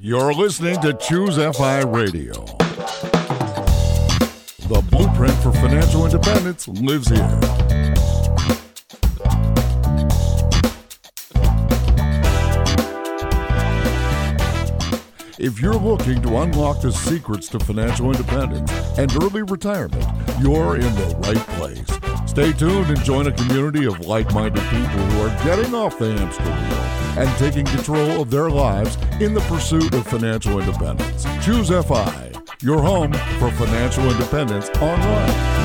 You're listening to Choose FI Radio. The blueprint for financial independence lives here. If you're looking to unlock the secrets to financial independence and early retirement, you're in the right place. Stay tuned and join a community of like minded people who are getting off the hamster wheel and taking control of their lives in the pursuit of financial independence. Choose FI, your home for financial independence online.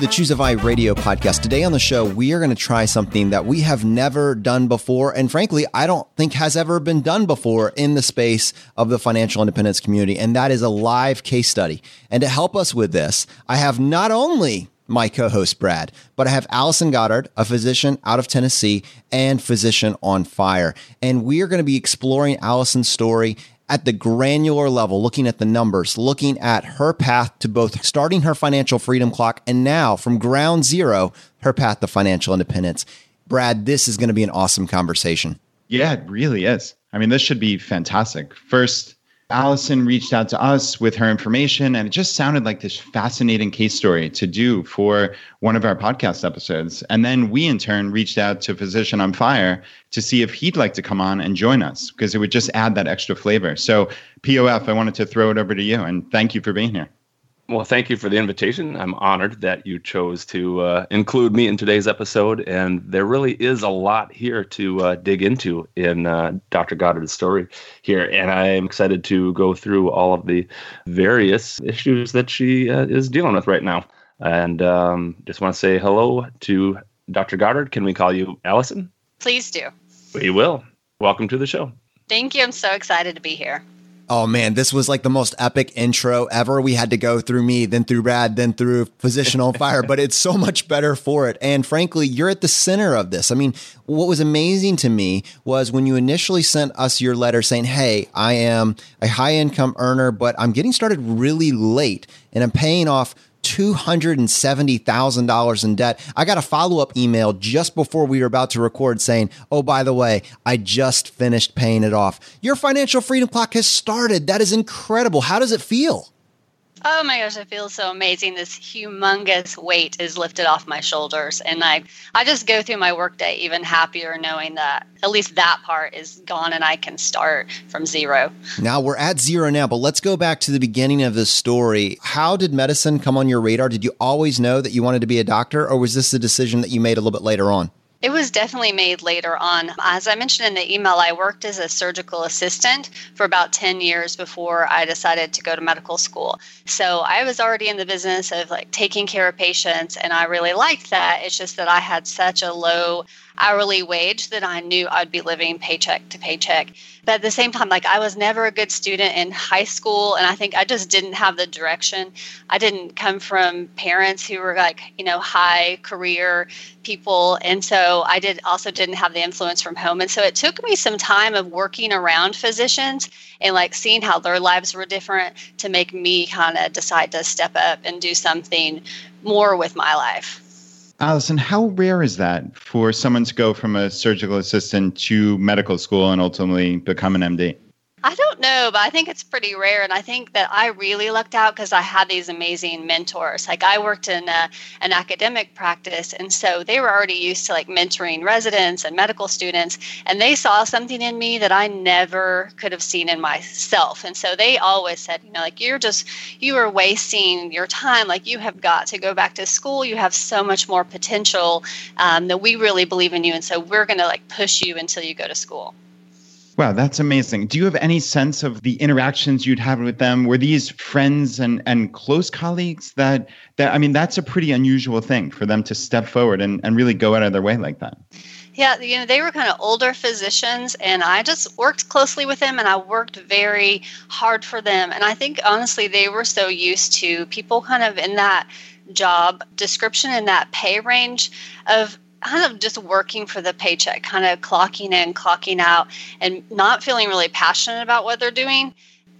The Choose FI radio podcast. Today on the show, we are going to try something that we have never done before. And frankly, I don't think has ever been done before in the space of the financial independence community. And that is a live case study. And to help us with this, I have not only my co-host Brad, but I have Allison Goddard, a physician out of Tennessee and physician on fire. And we are going to be exploring Allison's story at the granular level, looking at the numbers, looking at her path to both starting her financial freedom clock and now from ground zero, her path to financial independence. Brad, this is going to be an awesome conversation. Yeah, it really is. I mean, this should be fantastic. First, Allison reached out to us with her information, and it just sounded like this fascinating case story to do for one of our podcast episodes. And then we, in turn, reached out to Physician on Fire to see if he'd like to come on and join us because it would just add that extra flavor. So, POF, I wanted to throw it over to you, and thank you for being here. Well, thank you for the invitation. I'm honored that you chose to uh, include me in today's episode. And there really is a lot here to uh, dig into in uh, Dr. Goddard's story here. And I'm excited to go through all of the various issues that she uh, is dealing with right now. And um, just want to say hello to Dr. Goddard. Can we call you Allison? Please do. We will. Welcome to the show. Thank you. I'm so excited to be here. Oh man, this was like the most epic intro ever. We had to go through me, then through Brad, then through Physician on Fire, but it's so much better for it. And frankly, you're at the center of this. I mean, what was amazing to me was when you initially sent us your letter saying, Hey, I am a high income earner, but I'm getting started really late and I'm paying off $270,000 in debt. I got a follow up email just before we were about to record saying, Oh, by the way, I just finished paying it off. Your financial freedom clock has started. That is incredible. How does it feel? Oh my gosh, I feel so amazing. This humongous weight is lifted off my shoulders. And I, I just go through my workday even happier knowing that at least that part is gone and I can start from zero. Now we're at zero now, but let's go back to the beginning of this story. How did medicine come on your radar? Did you always know that you wanted to be a doctor, or was this a decision that you made a little bit later on? It was definitely made later on. As I mentioned in the email, I worked as a surgical assistant for about 10 years before I decided to go to medical school. So I was already in the business of like taking care of patients and I really liked that. It's just that I had such a low hourly wage that I knew I'd be living paycheck to paycheck. But at the same time, like I was never a good student in high school, and I think I just didn't have the direction. I didn't come from parents who were like, you know, high career people, and so I did also didn't have the influence from home. And so it took me some time of working around physicians and like seeing how their lives were different to make me kind of decide to step up and do something more with my life. Allison, how rare is that for someone to go from a surgical assistant to medical school and ultimately become an MD? I don't know, but I think it's pretty rare. And I think that I really lucked out because I had these amazing mentors. Like I worked in a, an academic practice, and so they were already used to like mentoring residents and medical students, and they saw something in me that I never could have seen in myself. And so they always said, you know, like you're just you are wasting your time. Like you have got to go back to school. You have so much more potential um, that we really believe in you, and so we're going to like push you until you go to school. Wow, that's amazing. Do you have any sense of the interactions you'd have with them? Were these friends and, and close colleagues that that I mean that's a pretty unusual thing for them to step forward and, and really go out of their way like that. Yeah, you know, they were kind of older physicians and I just worked closely with them and I worked very hard for them. And I think honestly they were so used to people kind of in that job description in that pay range of kind of just working for the paycheck, kind of clocking in, clocking out, and not feeling really passionate about what they're doing.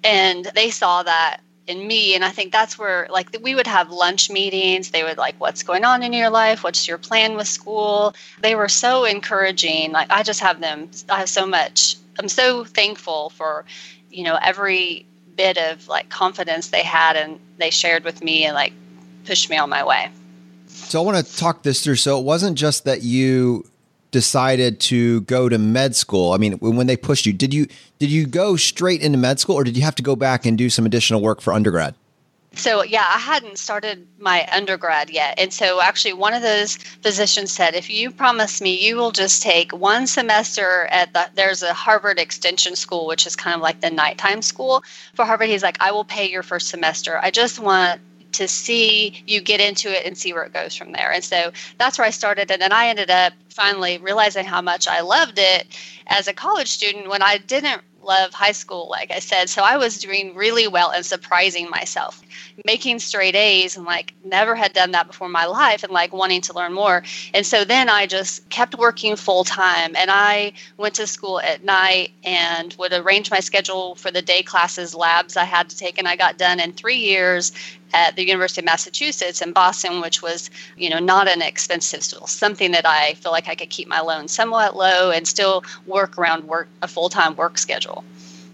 And they saw that in me and i think that's where like we would have lunch meetings. They would like what's going on in your life? What's your plan with school? They were so encouraging. Like i just have them i have so much i'm so thankful for you know every bit of like confidence they had and they shared with me and like pushed me on my way so i want to talk this through so it wasn't just that you decided to go to med school? I mean, when they pushed you, did you did you go straight into med school, or did you have to go back and do some additional work for undergrad? So yeah, I hadn't started my undergrad yet, and so actually one of those physicians said, "If you promise me, you will just take one semester at the there's a Harvard Extension School, which is kind of like the nighttime school for Harvard." He's like, "I will pay your first semester. I just want to see you get into it and see where it goes from there. And so that's where I started. And then I ended up finally realizing how much I loved it as a college student when I didn't love high school, like I said. So I was doing really well and surprising myself, making straight A's and like never had done that before in my life and like wanting to learn more. And so then I just kept working full time and I went to school at night and would arrange my schedule for the day classes, labs I had to take. And I got done in three years at the University of Massachusetts in Boston, which was, you know, not an expensive school, something that I feel like I could keep my loan somewhat low and still work around work a full time work schedule.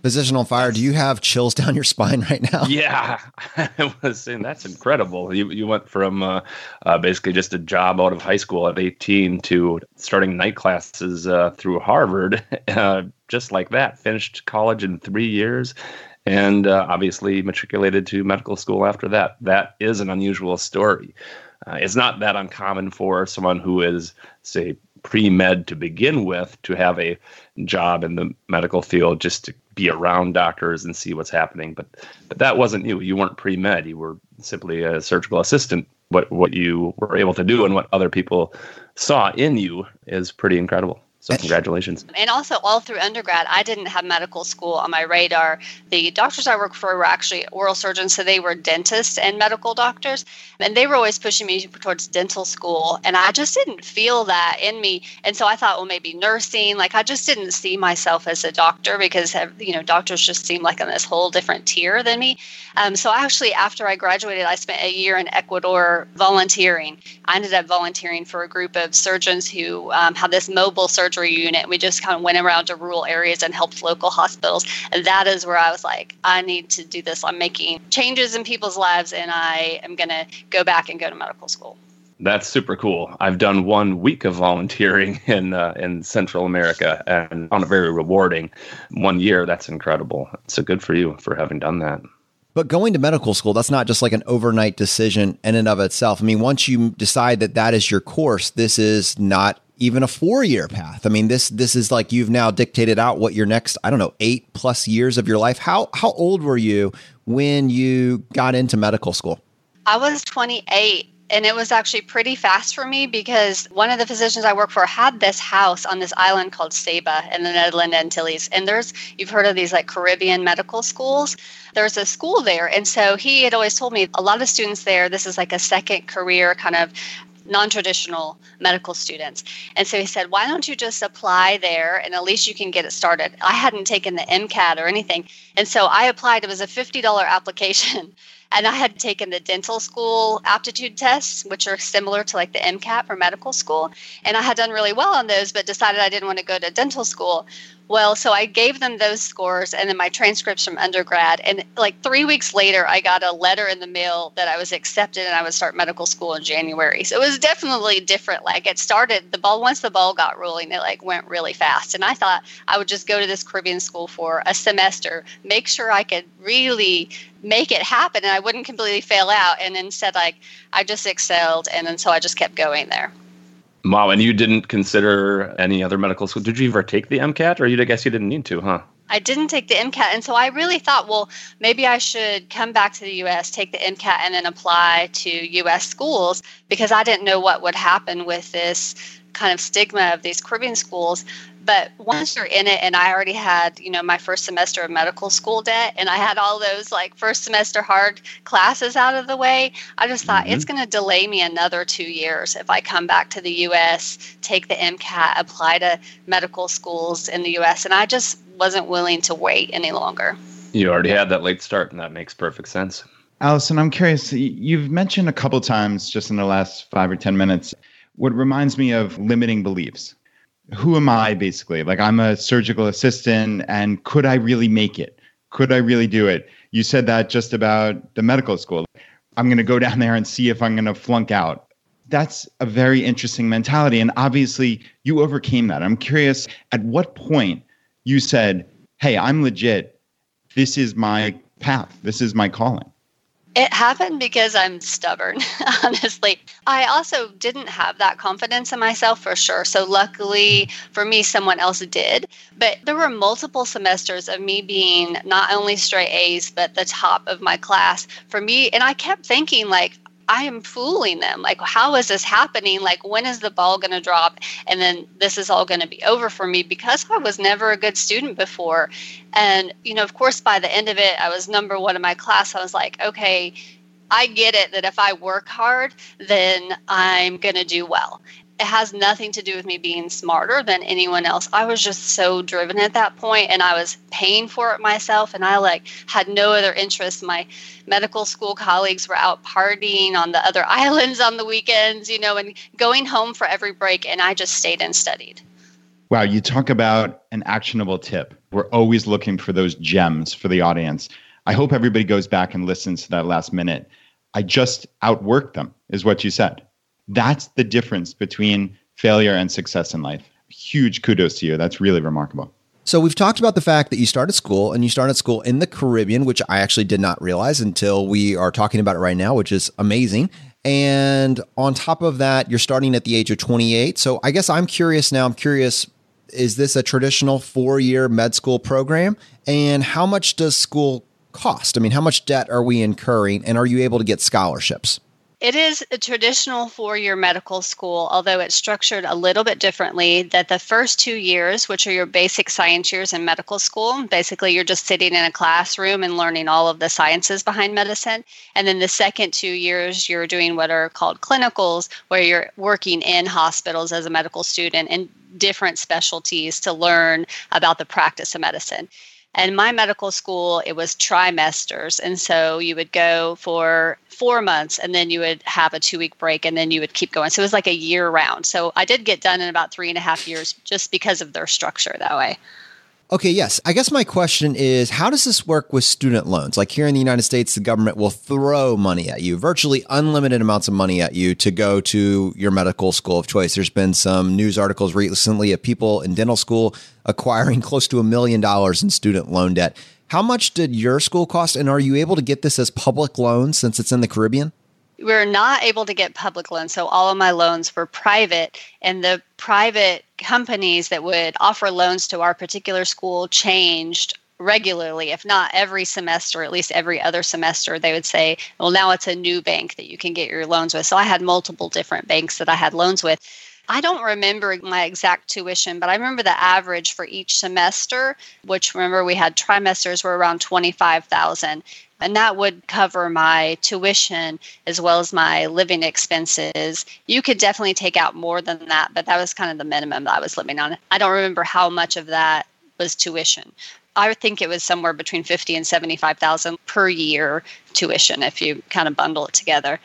Physician on fire, do you have chills down your spine right now? Yeah, I was saying that's incredible. You you went from uh, uh, basically just a job out of high school at 18 to starting night classes uh, through Harvard, uh, just like that. Finished college in three years, and uh, obviously matriculated to medical school after that. That is an unusual story. Uh, it's not that uncommon for someone who is, say, pre med to begin with to have a job in the medical field just to be around doctors and see what's happening. But but that wasn't you. You weren't pre med. You were simply a surgical assistant. What what you were able to do and what other people saw in you is pretty incredible. So congratulations. And also all through undergrad, I didn't have medical school on my radar. The doctors I worked for were actually oral surgeons, so they were dentists and medical doctors. And they were always pushing me towards dental school. And I just didn't feel that in me. And so I thought, well, maybe nursing. Like I just didn't see myself as a doctor because, you know, doctors just seem like on this whole different tier than me. Um, so actually, after I graduated, I spent a year in Ecuador volunteering. I ended up volunteering for a group of surgeons who um, had this mobile surgery surgery unit. We just kind of went around to rural areas and helped local hospitals. And that is where I was like, I need to do this. I'm making changes in people's lives and I am going to go back and go to medical school. That's super cool. I've done one week of volunteering in uh, in Central America and on a very rewarding. One year, that's incredible. So good for you for having done that. But going to medical school, that's not just like an overnight decision in and of itself. I mean, once you decide that that is your course, this is not even a four year path. I mean, this this is like you've now dictated out what your next, I don't know, eight plus years of your life. How how old were you when you got into medical school? I was 28 and it was actually pretty fast for me because one of the physicians I work for had this house on this island called Saba in the Netherlands Antilles. And there's, you've heard of these like Caribbean medical schools. There's a school there. And so he had always told me a lot of students there, this is like a second career kind of non traditional medical students. And so he said, Why don't you just apply there and at least you can get it started? I hadn't taken the MCAT or anything. And so I applied. It was a $50 application. And I had taken the dental school aptitude tests, which are similar to like the MCAT for medical school. And I had done really well on those, but decided I didn't want to go to dental school. Well, so I gave them those scores and then my transcripts from undergrad. And like three weeks later, I got a letter in the mail that I was accepted and I would start medical school in January. So it was definitely different. Like it started, the ball, once the ball got rolling, it like went really fast. And I thought I would just go to this Caribbean school for a semester, make sure I could really make it happen and I wouldn't completely fail out. And instead, like I just excelled. And then so I just kept going there. Wow, and you didn't consider any other medical school? Did you ever take the MCAT, or you? I guess you didn't need to, huh? I didn't take the MCAT, and so I really thought, well, maybe I should come back to the U.S., take the MCAT, and then apply to U.S. schools because I didn't know what would happen with this kind of stigma of these Caribbean schools. But once you're in it, and I already had, you know, my first semester of medical school debt, and I had all those like first semester hard classes out of the way, I just thought mm-hmm. it's going to delay me another two years if I come back to the U.S., take the MCAT, apply to medical schools in the U.S., and I just wasn't willing to wait any longer. You already had that late start, and that makes perfect sense. Allison, I'm curious. You've mentioned a couple times just in the last five or 10 minutes what reminds me of limiting beliefs. Who am I basically? Like, I'm a surgical assistant, and could I really make it? Could I really do it? You said that just about the medical school. I'm going to go down there and see if I'm going to flunk out. That's a very interesting mentality. And obviously, you overcame that. I'm curious at what point you said, Hey, I'm legit. This is my path, this is my calling. It happened because I'm stubborn, honestly. I also didn't have that confidence in myself for sure. So, luckily for me, someone else did. But there were multiple semesters of me being not only straight A's, but the top of my class for me. And I kept thinking, like, I am fooling them. Like, how is this happening? Like, when is the ball going to drop? And then this is all going to be over for me because I was never a good student before. And, you know, of course, by the end of it, I was number one in my class. I was like, okay, I get it that if I work hard, then I'm going to do well it has nothing to do with me being smarter than anyone else. I was just so driven at that point and I was paying for it myself and I like had no other interest. My medical school colleagues were out partying on the other islands on the weekends, you know, and going home for every break and I just stayed and studied. Wow, you talk about an actionable tip. We're always looking for those gems for the audience. I hope everybody goes back and listens to that last minute. I just outworked them, is what you said. That's the difference between failure and success in life. Huge kudos to you. That's really remarkable. So we've talked about the fact that you started school and you started school in the Caribbean, which I actually did not realize until we are talking about it right now, which is amazing. And on top of that, you're starting at the age of 28. So I guess I'm curious now. I'm curious is this a traditional four year med school program? And how much does school cost? I mean, how much debt are we incurring? And are you able to get scholarships? It is a traditional four year medical school, although it's structured a little bit differently. That the first two years, which are your basic science years in medical school, basically you're just sitting in a classroom and learning all of the sciences behind medicine. And then the second two years, you're doing what are called clinicals, where you're working in hospitals as a medical student in different specialties to learn about the practice of medicine. And my medical school, it was trimesters. And so you would go for four months and then you would have a two week break and then you would keep going. So it was like a year round. So I did get done in about three and a half years just because of their structure that way. Okay, yes. I guess my question is how does this work with student loans? Like here in the United States, the government will throw money at you, virtually unlimited amounts of money at you to go to your medical school of choice. There's been some news articles recently of people in dental school acquiring close to a million dollars in student loan debt. How much did your school cost? And are you able to get this as public loans since it's in the Caribbean? We are not able to get public loans. So all of my loans were private, and the private companies that would offer loans to our particular school changed regularly, if not every semester, at least every other semester, they would say, well, now it's a new bank that you can get your loans with. So I had multiple different banks that I had loans with. I don't remember my exact tuition, but I remember the average for each semester, which remember we had trimesters were around 25,000 and that would cover my tuition as well as my living expenses. You could definitely take out more than that, but that was kind of the minimum that I was living on. I don't remember how much of that was tuition. I think it was somewhere between 50 and 75,000 per year tuition if you kind of bundle it together.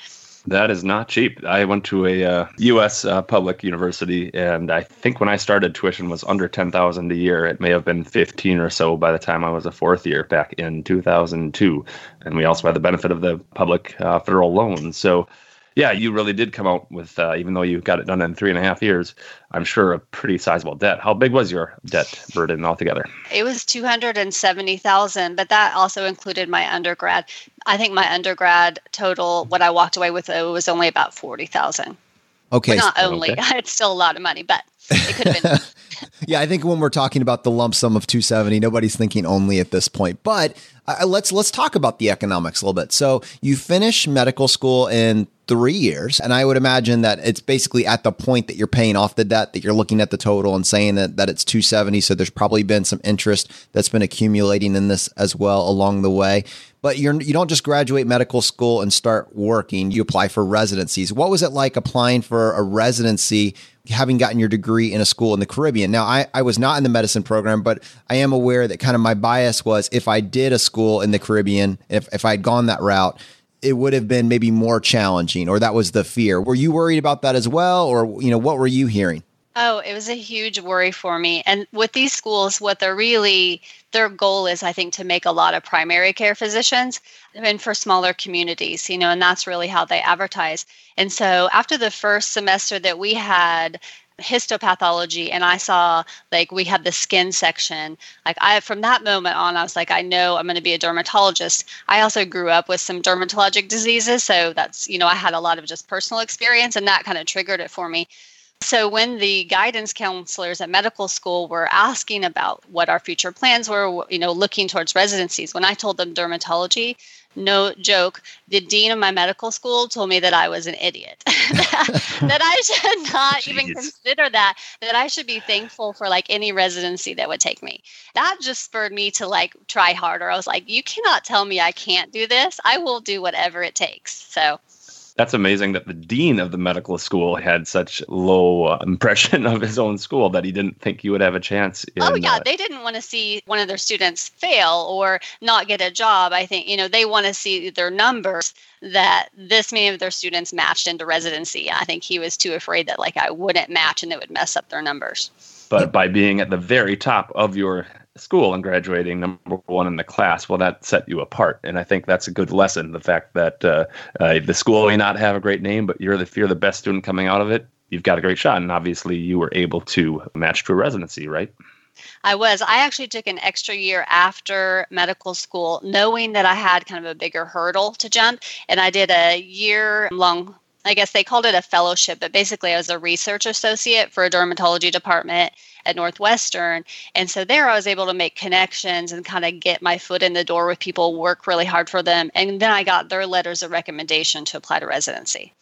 That is not cheap. I went to a uh, U.S. Uh, public university, and I think when I started, tuition was under ten thousand a year. It may have been fifteen or so by the time I was a fourth year back in two thousand two. And we also had the benefit of the public uh, federal loan. So yeah, you really did come out with, uh, even though you got it done in three and a half years, I'm sure a pretty sizable debt. How big was your debt burden altogether? It was 270,000, but that also included my undergrad. I think my undergrad total, what I walked away with, it was only about 40,000. Okay. not only, okay. it's still a lot of money, but it could have been. yeah, I think when we're talking about the lump sum of 270, nobody's thinking only at this point. But uh, let's let's talk about the economics a little bit. So you finish medical school in three years, and I would imagine that it's basically at the point that you're paying off the debt that you're looking at the total and saying that that it's 270. So there's probably been some interest that's been accumulating in this as well along the way. But you're you don't just graduate medical school and start working. You apply for residencies. What was it like applying for a residency having gotten your degree in a school in the Caribbean. Now, I, I was not in the medicine program, but I am aware that kind of my bias was if I did a school in the Caribbean, if, if I had gone that route, it would have been maybe more challenging, or that was the fear. Were you worried about that as well? Or, you know, what were you hearing? Oh, it was a huge worry for me. And with these schools, what they're really, their goal is, I think, to make a lot of primary care physicians and for smaller communities, you know, and that's really how they advertise. And so after the first semester that we had, histopathology and I saw like we had the skin section. Like I from that moment on I was like I know I'm going to be a dermatologist. I also grew up with some dermatologic diseases so that's you know I had a lot of just personal experience and that kind of triggered it for me. So when the guidance counselors at medical school were asking about what our future plans were, you know, looking towards residencies, when I told them dermatology, no joke, the dean of my medical school told me that I was an idiot. that, I should not Jeez. even consider that, that I should be thankful for like any residency that would take me. That just spurred me to like try harder. I was like, you cannot tell me I can't do this. I will do whatever it takes. So that's amazing that the dean of the medical school had such low uh, impression of his own school that he didn't think you would have a chance. In, oh yeah, uh, they didn't want to see one of their students fail or not get a job. I think you know they want to see their numbers that this many of their students matched into residency. I think he was too afraid that like I wouldn't match and it would mess up their numbers. But by being at the very top of your school and graduating number one in the class, well, that set you apart. And I think that's a good lesson. The fact that uh, uh, the school may not have a great name, but you're the, if you're the best student coming out of it, you've got a great shot. And obviously, you were able to match to a residency, right? I was. I actually took an extra year after medical school, knowing that I had kind of a bigger hurdle to jump. And I did a year long I guess they called it a fellowship, but basically I was a research associate for a dermatology department at Northwestern. And so there I was able to make connections and kind of get my foot in the door with people, work really hard for them. And then I got their letters of recommendation to apply to residency.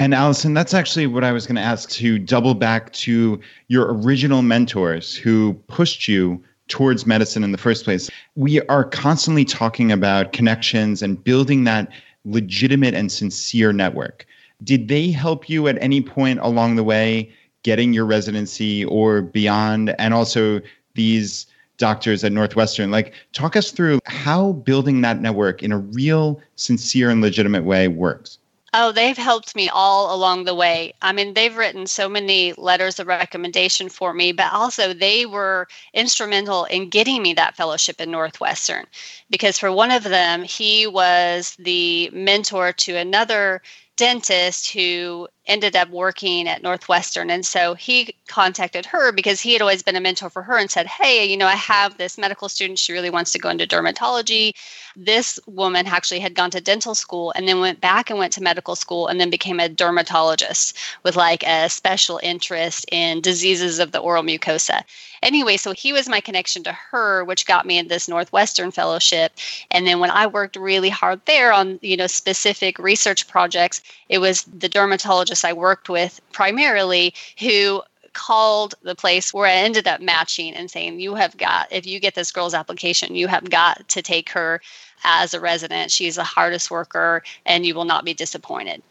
And Allison, that's actually what I was going to ask to double back to your original mentors who pushed you towards medicine in the first place. We are constantly talking about connections and building that legitimate and sincere network. Did they help you at any point along the way getting your residency or beyond? And also these doctors at Northwestern. Like, talk us through how building that network in a real, sincere, and legitimate way works. Oh, they've helped me all along the way. I mean, they've written so many letters of recommendation for me, but also they were instrumental in getting me that fellowship in Northwestern. Because for one of them, he was the mentor to another dentist who ended up working at Northwestern. And so he contacted her because he had always been a mentor for her and said, Hey, you know, I have this medical student. She really wants to go into dermatology. This woman actually had gone to dental school and then went back and went to medical school and then became a dermatologist with like a special interest in diseases of the oral mucosa. Anyway, so he was my connection to her, which got me in this Northwestern fellowship. And then when I worked really hard there on, you know, specific research projects, it was the dermatologist I worked with primarily who called the place where I ended up matching and saying, You have got, if you get this girl's application, you have got to take her as a resident. She's the hardest worker and you will not be disappointed.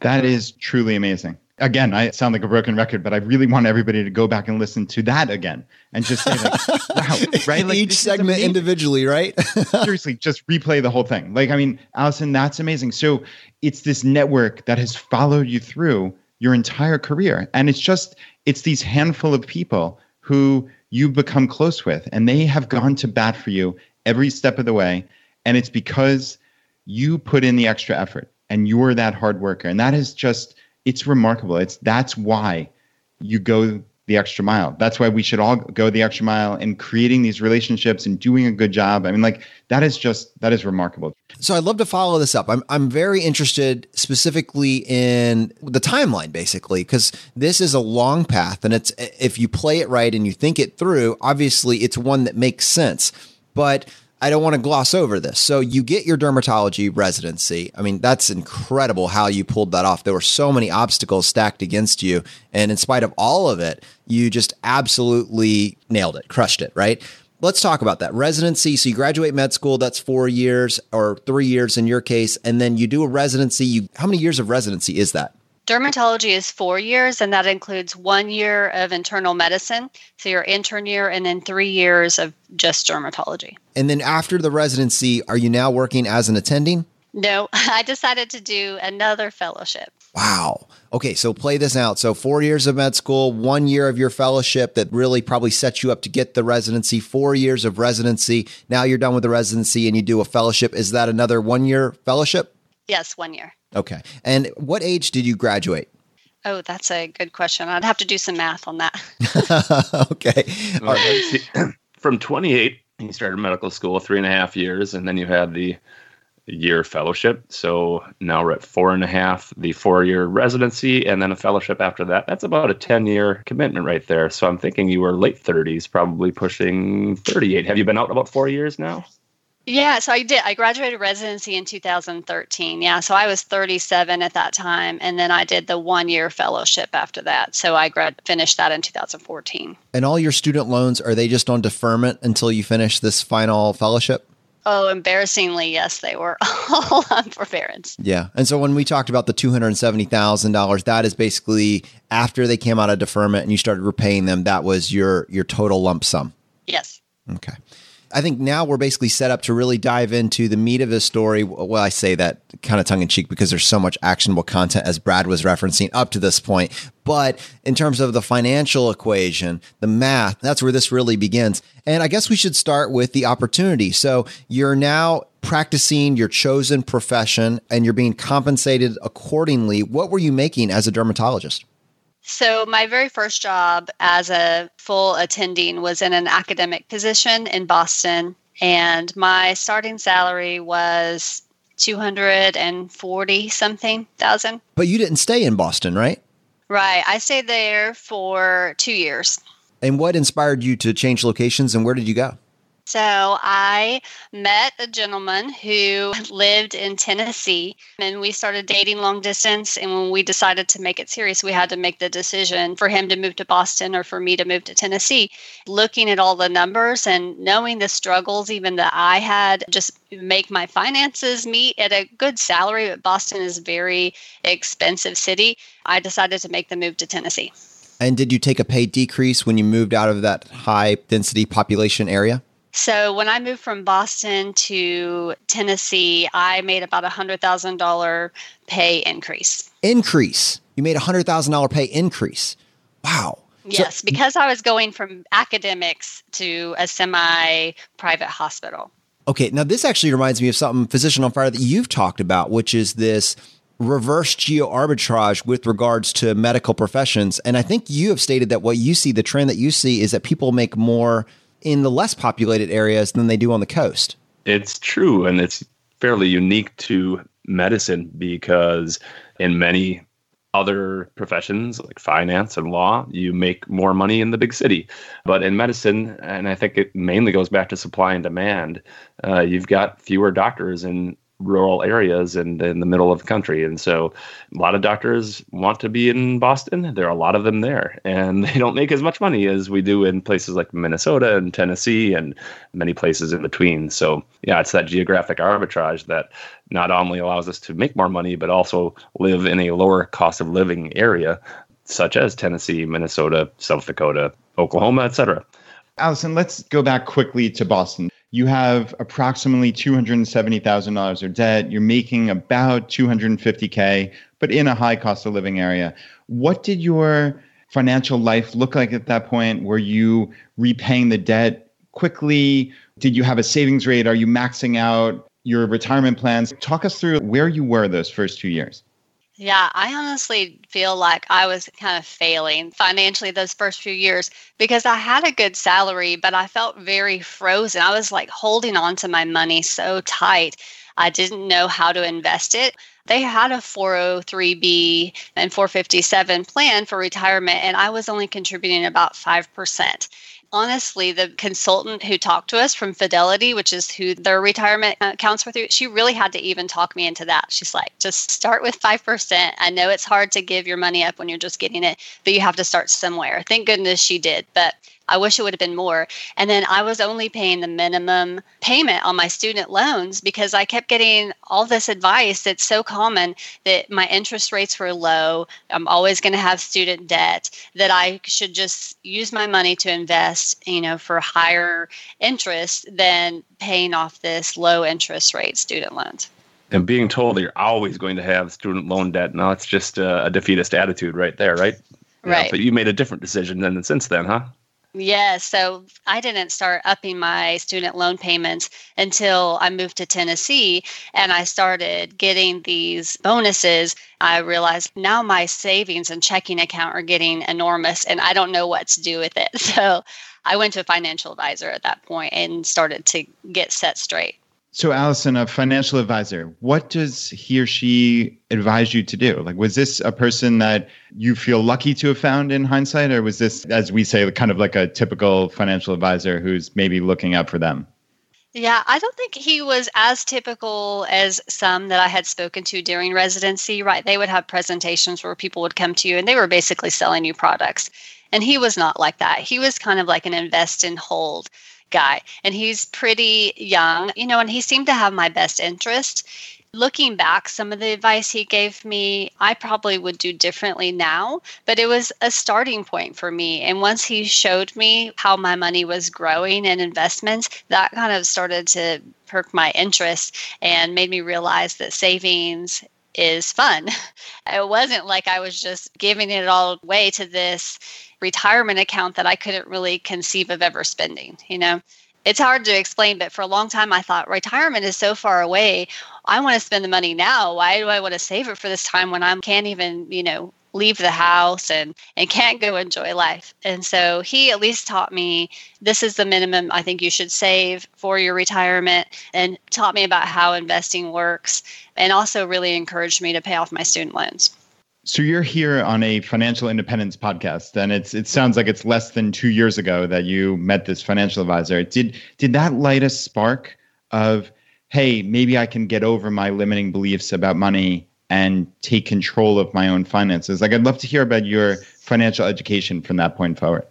That is truly amazing. Again, I sound like a broken record, but I really want everybody to go back and listen to that again and just say, like, wow, right? Like, Each segment individually, right? Seriously, just replay the whole thing. Like, I mean, Allison, that's amazing. So it's this network that has followed you through your entire career. And it's just, it's these handful of people who you've become close with, and they have gone to bat for you every step of the way. And it's because you put in the extra effort and you're that hard worker. And that is just, it's remarkable. It's that's why you go the extra mile. That's why we should all go the extra mile in creating these relationships and doing a good job. I mean, like that is just that is remarkable. So I'd love to follow this up. I'm I'm very interested specifically in the timeline, basically, because this is a long path, and it's if you play it right and you think it through, obviously it's one that makes sense. But I don't want to gloss over this. So you get your dermatology residency. I mean, that's incredible how you pulled that off. There were so many obstacles stacked against you. And in spite of all of it, you just absolutely nailed it, crushed it, right? Let's talk about that residency. So you graduate med school, that's four years or three years in your case. And then you do a residency. You, how many years of residency is that? Dermatology is four years, and that includes one year of internal medicine, so your intern year, and then three years of just dermatology. And then after the residency, are you now working as an attending? No, I decided to do another fellowship. Wow. Okay, so play this out. So, four years of med school, one year of your fellowship that really probably sets you up to get the residency, four years of residency. Now you're done with the residency and you do a fellowship. Is that another one year fellowship? Yes, one year. Okay. And what age did you graduate? Oh, that's a good question. I'd have to do some math on that. okay. Right. From 28, you started medical school, three and a half years, and then you had the year fellowship. So now we're at four and a half, the four year residency, and then a fellowship after that. That's about a 10 year commitment right there. So I'm thinking you were late 30s, probably pushing 38. Have you been out about four years now? Yeah, so I did. I graduated residency in 2013. Yeah, so I was 37 at that time, and then I did the one year fellowship after that. So I grad- finished that in 2014. And all your student loans are they just on deferment until you finish this final fellowship? Oh, embarrassingly, yes, they were all on forbearance. Yeah. And so when we talked about the $270,000, that is basically after they came out of deferment and you started repaying them, that was your your total lump sum. Yes. Okay. I think now we're basically set up to really dive into the meat of this story. Well, I say that kind of tongue in cheek because there's so much actionable content as Brad was referencing up to this point. But in terms of the financial equation, the math, that's where this really begins. And I guess we should start with the opportunity. So you're now practicing your chosen profession and you're being compensated accordingly. What were you making as a dermatologist? So, my very first job as a full attending was in an academic position in Boston, and my starting salary was 240 something thousand. But you didn't stay in Boston, right? Right. I stayed there for two years. And what inspired you to change locations and where did you go? So I met a gentleman who lived in Tennessee and we started dating long distance. And when we decided to make it serious, we had to make the decision for him to move to Boston or for me to move to Tennessee. Looking at all the numbers and knowing the struggles even that I had, just make my finances meet at a good salary. But Boston is a very expensive city. I decided to make the move to Tennessee. And did you take a pay decrease when you moved out of that high density population area? So when I moved from Boston to Tennessee, I made about a hundred thousand dollar pay increase. Increase. You made a hundred thousand dollar pay increase. Wow. Yes, so, because I was going from academics to a semi private hospital. Okay, now this actually reminds me of something Physician on Fire that you've talked about, which is this reverse geo arbitrage with regards to medical professions. And I think you have stated that what you see, the trend that you see, is that people make more in the less populated areas than they do on the coast. It's true. And it's fairly unique to medicine because in many other professions like finance and law, you make more money in the big city. But in medicine, and I think it mainly goes back to supply and demand, uh, you've got fewer doctors in rural areas and in the middle of the country. And so a lot of doctors want to be in Boston. There are a lot of them there, and they don't make as much money as we do in places like Minnesota and Tennessee and many places in between. So, yeah, it's that geographic arbitrage that not only allows us to make more money, but also live in a lower cost of living area, such as Tennessee, Minnesota, South Dakota, Oklahoma, etc. Allison, let's go back quickly to Boston you have approximately $270,000 of debt. You're making about 250K, but in a high cost of living area. What did your financial life look like at that point? Were you repaying the debt quickly? Did you have a savings rate? Are you maxing out your retirement plans? Talk us through where you were those first two years. Yeah, I honestly feel like I was kind of failing financially those first few years because I had a good salary, but I felt very frozen. I was like holding on to my money so tight. I didn't know how to invest it. They had a 403b and 457 plan for retirement, and I was only contributing about 5% honestly, the consultant who talked to us from Fidelity, which is who their retirement accounts were through, she really had to even talk me into that. She's like, just start with 5%. I know it's hard to give your money up when you're just getting it, but you have to start somewhere. Thank goodness she did. But I wish it would have been more. And then I was only paying the minimum payment on my student loans because I kept getting all this advice that's so common that my interest rates were low. I'm always going to have student debt, that I should just use my money to invest, you know, for higher interest than paying off this low interest rate student loans and being told that you're always going to have student loan debt now it's just a, a defeatist attitude right there right right yeah, but you made a different decision then since then huh yeah, so I didn't start upping my student loan payments until I moved to Tennessee and I started getting these bonuses. I realized now my savings and checking account are getting enormous and I don't know what to do with it. So I went to a financial advisor at that point and started to get set straight. So, Allison, a financial advisor, what does he or she advise you to do? Like, was this a person that you feel lucky to have found in hindsight, or was this, as we say, kind of like a typical financial advisor who's maybe looking out for them? Yeah, I don't think he was as typical as some that I had spoken to during residency, right? They would have presentations where people would come to you and they were basically selling you products. And he was not like that. He was kind of like an invest and hold guy and he's pretty young, you know, and he seemed to have my best interest. Looking back, some of the advice he gave me, I probably would do differently now, but it was a starting point for me. And once he showed me how my money was growing in investments, that kind of started to perk my interest and made me realize that savings is fun. It wasn't like I was just giving it all away to this retirement account that I couldn't really conceive of ever spending, you know. It's hard to explain, but for a long time I thought retirement is so far away. I want to spend the money now. Why do I want to save it for this time when I can't even, you know, leave the house and and can't go enjoy life. And so he at least taught me this is the minimum I think you should save for your retirement and taught me about how investing works and also really encouraged me to pay off my student loans. So you're here on a financial independence podcast, and it's it sounds like it's less than two years ago that you met this financial advisor. Did did that light a spark of, hey, maybe I can get over my limiting beliefs about money and take control of my own finances? Like, I'd love to hear about your financial education from that point forward.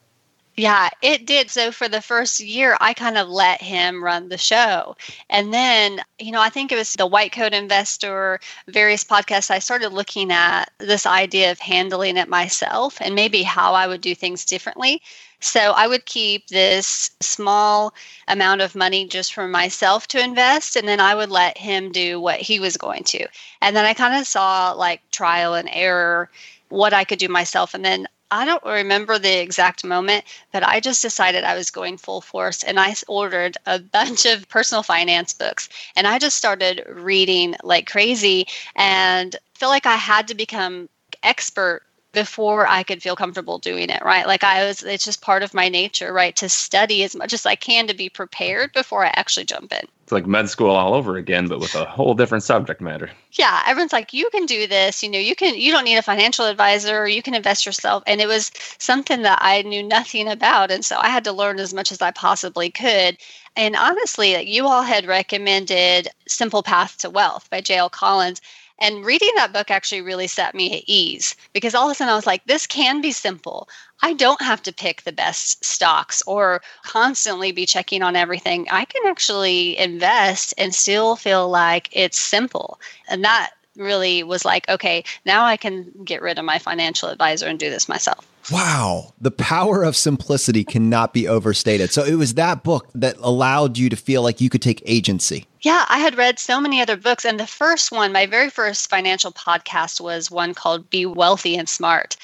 Yeah, it did. So for the first year, I kind of let him run the show. And then, you know, I think it was the White Coat Investor, various podcasts, I started looking at this idea of handling it myself and maybe how I would do things differently. So I would keep this small amount of money just for myself to invest, and then I would let him do what he was going to. And then I kind of saw like trial and error what I could do myself. And then I don't remember the exact moment, but I just decided I was going full force and I ordered a bunch of personal finance books and I just started reading like crazy and feel like I had to become expert before I could feel comfortable doing it, right? Like I was, it's just part of my nature, right? To study as much as I can to be prepared before I actually jump in. It's like med school all over again, but with a whole different subject matter. Yeah, everyone's like, you can do this. You know, you can, you don't need a financial advisor. You can invest yourself. And it was something that I knew nothing about. And so I had to learn as much as I possibly could. And honestly, you all had recommended Simple Path to Wealth by J.L. Collins. And reading that book actually really set me at ease because all of a sudden I was like, this can be simple. I don't have to pick the best stocks or constantly be checking on everything. I can actually invest and still feel like it's simple. And that really was like, okay, now I can get rid of my financial advisor and do this myself. Wow. The power of simplicity cannot be overstated. So it was that book that allowed you to feel like you could take agency. Yeah, I had read so many other books. And the first one, my very first financial podcast was one called Be Wealthy and Smart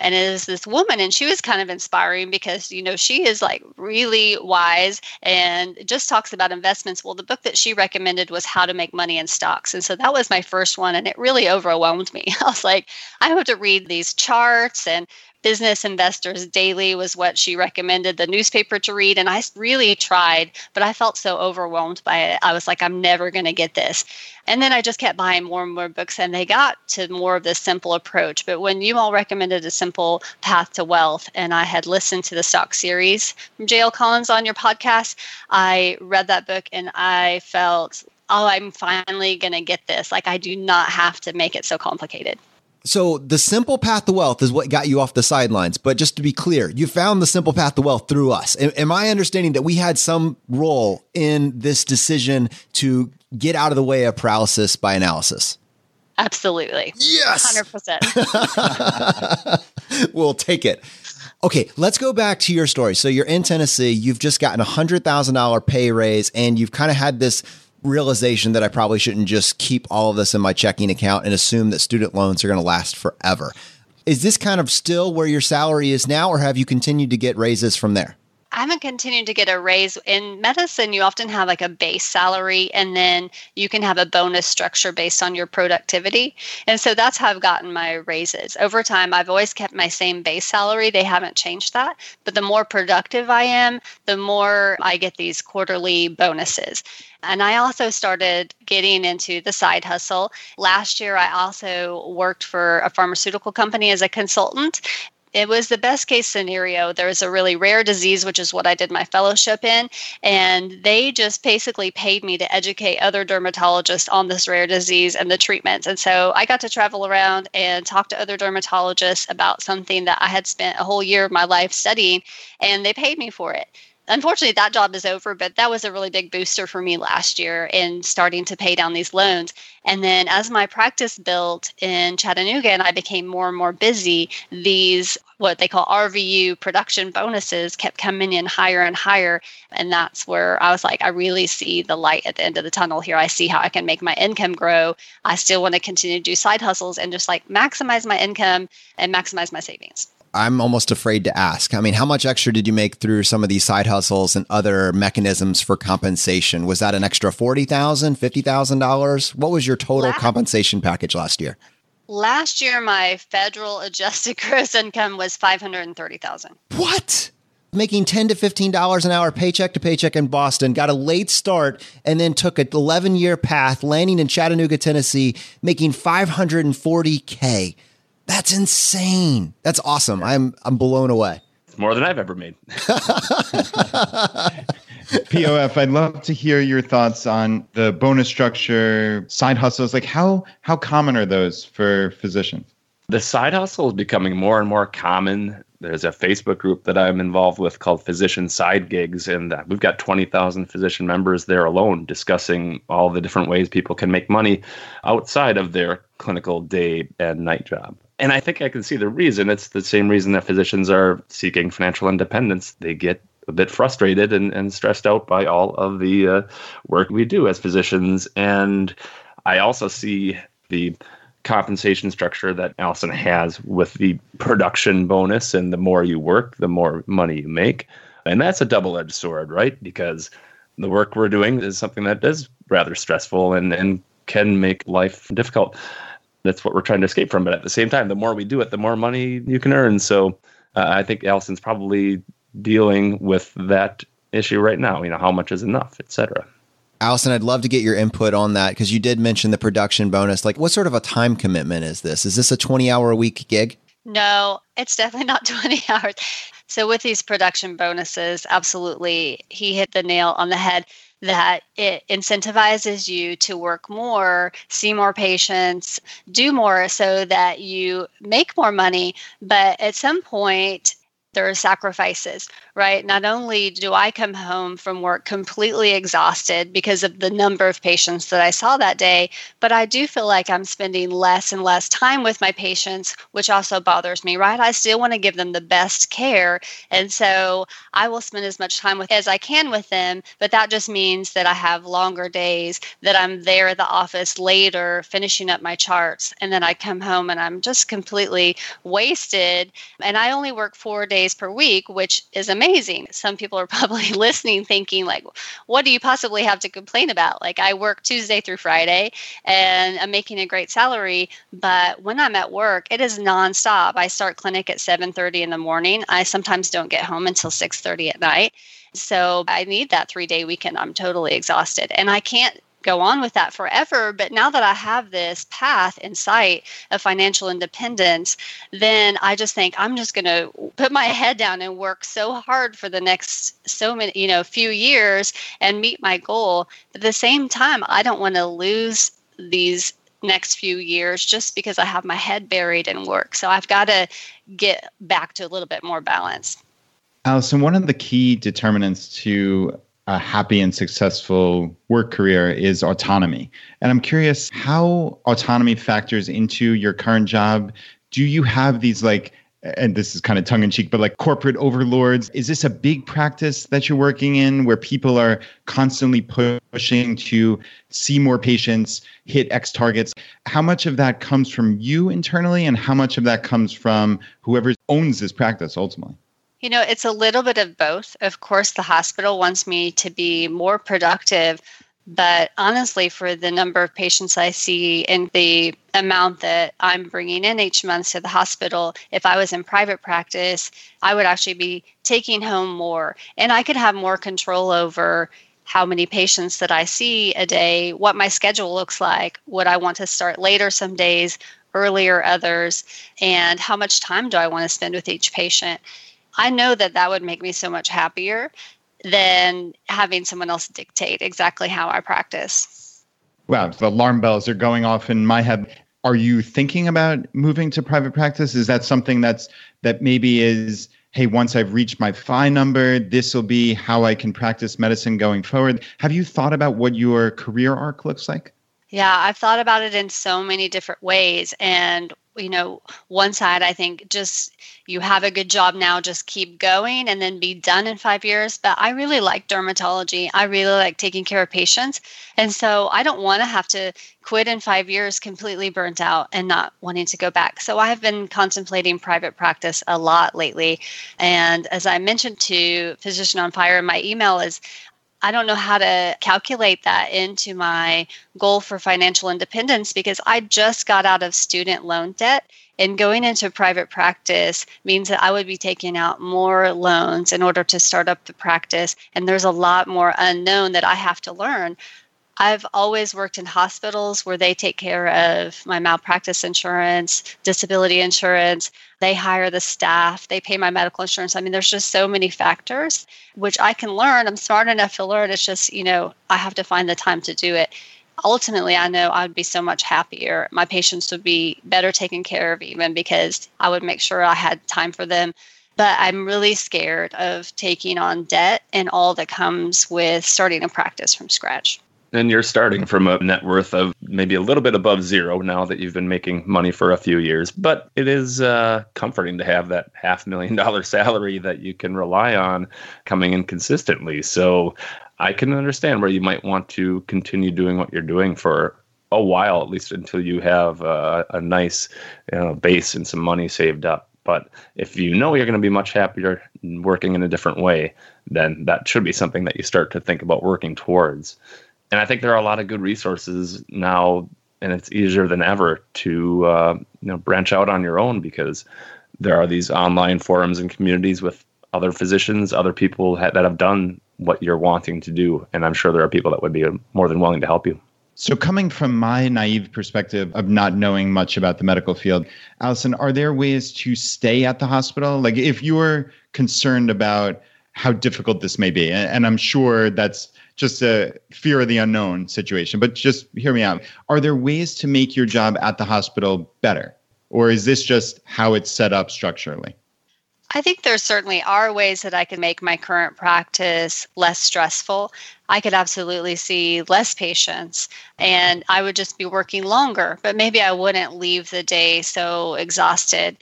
and it is this woman and she was kind of inspiring because you know she is like really wise and just talks about investments well the book that she recommended was how to make money in stocks and so that was my first one and it really overwhelmed me i was like i have to read these charts and Business Investors Daily was what she recommended the newspaper to read. And I really tried, but I felt so overwhelmed by it. I was like, I'm never going to get this. And then I just kept buying more and more books, and they got to more of this simple approach. But when you all recommended a simple path to wealth, and I had listened to the stock series from J.L. Collins on your podcast, I read that book and I felt, oh, I'm finally going to get this. Like, I do not have to make it so complicated. So the simple path to wealth is what got you off the sidelines. But just to be clear, you found the simple path to wealth through us. Am I understanding that we had some role in this decision to get out of the way of paralysis by analysis? Absolutely. Yes. 100%. we'll take it. Okay, let's go back to your story. So you're in Tennessee, you've just gotten a $100,000 pay raise, and you've kind of had this realization that I probably shouldn't just keep all of this in my checking account and assume that student loans are going to last forever. Is this kind of still where your salary is now, or have you continued to get raises from there? I haven't continued to get a raise. In medicine, you often have like a base salary and then you can have a bonus structure based on your productivity. And so that's how I've gotten my raises. Over time, I've always kept my same base salary. They haven't changed that. But the more productive I am, the more I get these quarterly bonuses. And I also started getting into the side hustle. Last year, I also worked for a pharmaceutical company as a consultant it was the best case scenario. There was a really rare disease, which is what I did my fellowship in. And they just basically paid me to educate other dermatologists on this rare disease and the treatments. And so I got to travel around and talk to other dermatologists about something that I had spent a whole year of my life studying, and they paid me for it unfortunately that job is over but that was a really big booster for me last year in starting to pay down these loans. And then as my practice built in chattanooga and i became more and more busy these what they call rvu production bonuses kept coming in higher and higher. And that's where i was like i really see the light at the end of the tunnel here. I see how i can make my income grow. I still want to continue to do side hustles and just like maximize my income and maximize my savings I'm almost afraid to ask. I mean, how much extra did you make through some of these side hustles and other mechanisms for compensation? Was that an extra $40,000, $50,000? What was your total last, compensation package last year? Last year my federal adjusted gross income was 530,000. What? Making 10 to $15 an hour paycheck to paycheck in Boston, got a late start and then took an 11 year path landing in Chattanooga, Tennessee, making 540k. That's insane. That's awesome. I'm I'm blown away. It's more than I've ever made. POF, I'd love to hear your thoughts on the bonus structure, side hustles. Like how how common are those for physicians? The side hustle is becoming more and more common. There's a Facebook group that I'm involved with called Physician Side Gigs, and uh, we've got 20,000 physician members there alone discussing all the different ways people can make money outside of their clinical day and night job. And I think I can see the reason. It's the same reason that physicians are seeking financial independence. They get a bit frustrated and, and stressed out by all of the uh, work we do as physicians. And I also see the compensation structure that Allison has with the production bonus. And the more you work, the more money you make. And that's a double edged sword, right? Because the work we're doing is something that is rather stressful and, and can make life difficult that's what we're trying to escape from. But at the same time, the more we do it, the more money you can earn. So uh, I think Allison's probably dealing with that issue right now. You know, how much is enough, et cetera. Allison, I'd love to get your input on that because you did mention the production bonus. Like, what sort of a time commitment is this? Is this a 20 hour a week gig? No, it's definitely not 20 hours. So, with these production bonuses, absolutely, he hit the nail on the head that it incentivizes you to work more, see more patients, do more so that you make more money. But at some point, there are sacrifices, right? Not only do I come home from work completely exhausted because of the number of patients that I saw that day, but I do feel like I'm spending less and less time with my patients, which also bothers me, right? I still want to give them the best care. And so I will spend as much time with as I can with them, but that just means that I have longer days, that I'm there at the office later finishing up my charts, and then I come home and I'm just completely wasted. And I only work 4 days days per week, which is amazing. Some people are probably listening thinking, like, what do you possibly have to complain about? Like, I work Tuesday through Friday and I'm making a great salary, but when I'm at work, it is nonstop. I start clinic at 7:30 in the morning. I sometimes don't get home until 6:30 at night. So I need that three day weekend. I'm totally exhausted. And I can't go on with that forever. But now that I have this path in sight of financial independence, then I just think I'm just going to put my head down and work so hard for the next so many, you know, few years and meet my goal. But at the same time, I don't want to lose these next few years just because I have my head buried in work. So I've got to get back to a little bit more balance. Allison, one of the key determinants to a happy and successful work career is autonomy. And I'm curious how autonomy factors into your current job. Do you have these like and this is kind of tongue in cheek, but like corporate overlords. Is this a big practice that you're working in where people are constantly pushing to see more patients, hit X targets? How much of that comes from you internally, and how much of that comes from whoever owns this practice ultimately? You know, it's a little bit of both. Of course, the hospital wants me to be more productive, but honestly, for the number of patients I see and the amount that I'm bringing in each month to the hospital, if I was in private practice, I would actually be taking home more. And I could have more control over how many patients that I see a day, what my schedule looks like, would I want to start later some days, earlier others, and how much time do I want to spend with each patient. I know that that would make me so much happier than having someone else dictate exactly how I practice. Wow, the alarm bells are going off in my head. Are you thinking about moving to private practice? Is that something that's that maybe is hey, once I've reached my FI number, this will be how I can practice medicine going forward. Have you thought about what your career arc looks like? Yeah, I've thought about it in so many different ways. And you know, one side, I think just you have a good job now, just keep going and then be done in five years. But I really like dermatology. I really like taking care of patients. And so I don't want to have to quit in five years completely burnt out and not wanting to go back. So I have been contemplating private practice a lot lately. And as I mentioned to Physician on Fire in my email, is I don't know how to calculate that into my goal for financial independence because I just got out of student loan debt. And going into private practice means that I would be taking out more loans in order to start up the practice. And there's a lot more unknown that I have to learn. I've always worked in hospitals where they take care of my malpractice insurance, disability insurance. They hire the staff, they pay my medical insurance. I mean, there's just so many factors which I can learn. I'm smart enough to learn. It's just, you know, I have to find the time to do it. Ultimately, I know I'd be so much happier. My patients would be better taken care of, even because I would make sure I had time for them but I'm really scared of taking on debt and all that comes with starting a practice from scratch. And you're starting from a net worth of maybe a little bit above zero now that you've been making money for a few years. But it is uh, comforting to have that half million dollar salary that you can rely on coming in consistently. So I can understand where you might want to continue doing what you're doing for a while, at least until you have uh, a nice you know, base and some money saved up. But if you know you're going to be much happier working in a different way, then that should be something that you start to think about working towards and I think there are a lot of good resources now, and it's easier than ever to uh, you know branch out on your own because there are these online forums and communities with other physicians, other people ha- that have done what you're wanting to do, and I'm sure there are people that would be more than willing to help you. So, coming from my naive perspective of not knowing much about the medical field, Allison, are there ways to stay at the hospital? Like, if you're concerned about how difficult this may be, and I'm sure that's just a fear of the unknown situation. But just hear me out. Are there ways to make your job at the hospital better? Or is this just how it's set up structurally? I think there certainly are ways that I can make my current practice less stressful. I could absolutely see less patients and I would just be working longer, but maybe I wouldn't leave the day so exhausted.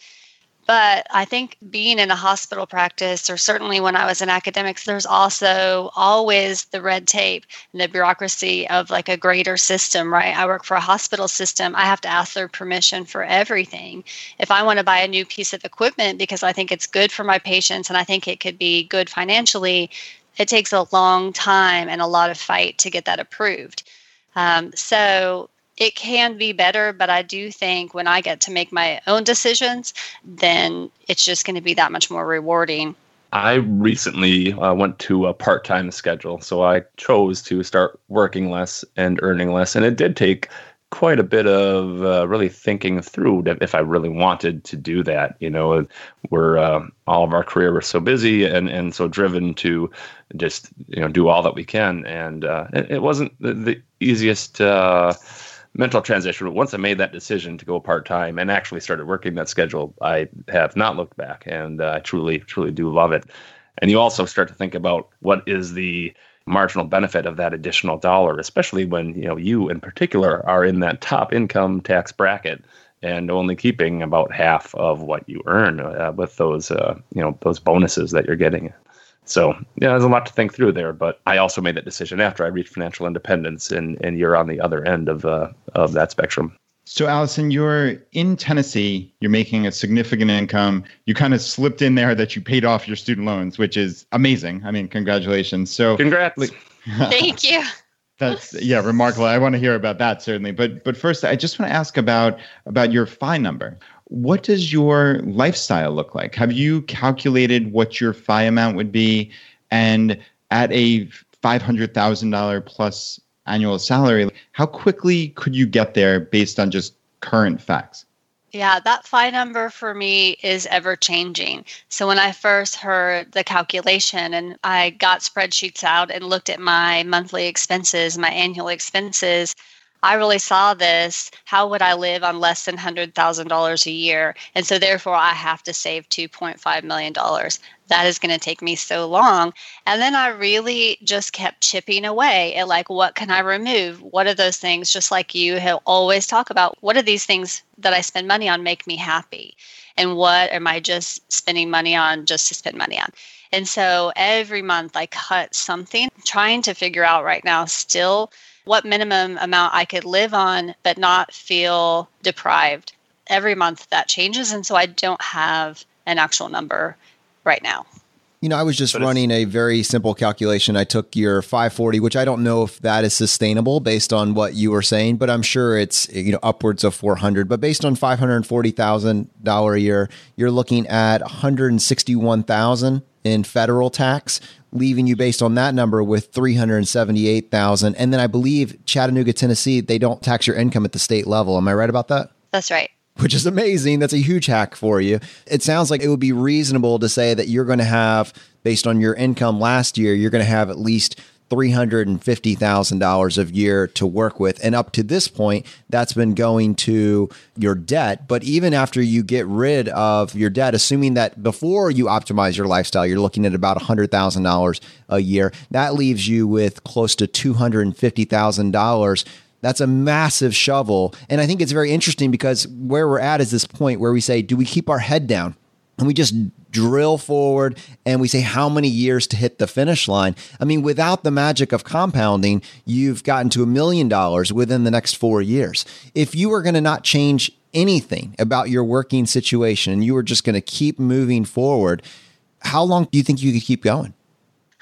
But I think being in a hospital practice, or certainly when I was in academics, there's also always the red tape and the bureaucracy of like a greater system, right? I work for a hospital system. I have to ask their permission for everything. If I want to buy a new piece of equipment because I think it's good for my patients and I think it could be good financially, it takes a long time and a lot of fight to get that approved. Um, so it can be better, but I do think when I get to make my own decisions, then it's just going to be that much more rewarding. I recently uh, went to a part time schedule, so I chose to start working less and earning less. And it did take quite a bit of uh, really thinking through if I really wanted to do that. You know, we're uh, all of our career we're so busy and and so driven to just you know do all that we can, and uh, it, it, wasn't the, the easiest uh, mental transition. But Once I made that decision to go part time and actually started working that schedule, I have not looked back, and I uh, truly, truly do love it. And you also start to think about what is the marginal benefit of that additional dollar, especially when you know you in particular are in that top income tax bracket and only keeping about half of what you earn uh, with those uh, you know those bonuses that you're getting. So yeah, there's a lot to think through there. But I also made that decision after I reached financial independence, and and you're on the other end of uh, of that spectrum. So, Allison, you're in Tennessee. You're making a significant income. You kind of slipped in there that you paid off your student loans, which is amazing. I mean, congratulations. So, congrats. Thank you. That's yeah, remarkable. I want to hear about that certainly. But but first, I just want to ask about about your FI number. What does your lifestyle look like? Have you calculated what your FI amount would be? And at a five hundred thousand dollar plus annual salary, how quickly could you get there based on just current facts? Yeah, that FI number for me is ever changing. So when I first heard the calculation and I got spreadsheets out and looked at my monthly expenses, my annual expenses, I really saw this. How would I live on less than $100,000 a year? And so, therefore, I have to save $2.5 million. That is going to take me so long. And then I really just kept chipping away at like, what can I remove? What are those things, just like you have always talk about? What are these things that I spend money on make me happy? And what am I just spending money on just to spend money on? And so every month I cut something, trying to figure out right now still what minimum amount I could live on but not feel deprived. Every month that changes. And so I don't have an actual number right now. You know, I was just running a very simple calculation. I took your 540, which I don't know if that is sustainable based on what you were saying, but I'm sure it's you know upwards of 400. But based on 540 thousand dollar a year, you're looking at 161,000 in federal tax, leaving you based on that number with 378,000. And then I believe Chattanooga, Tennessee, they don't tax your income at the state level. Am I right about that? That's right. Which is amazing. That's a huge hack for you. It sounds like it would be reasonable to say that you're going to have, based on your income last year, you're going to have at least $350,000 a year to work with. And up to this point, that's been going to your debt. But even after you get rid of your debt, assuming that before you optimize your lifestyle, you're looking at about $100,000 a year, that leaves you with close to $250,000 that's a massive shovel. And I think it's very interesting because where we're at is this point where we say, do we keep our head down? And we just drill forward and we say how many years to hit the finish line. I mean, without the magic of compounding, you've gotten to a million dollars within the next four years. If you were going to not change anything about your working situation and you were just going to keep moving forward, how long do you think you could keep going?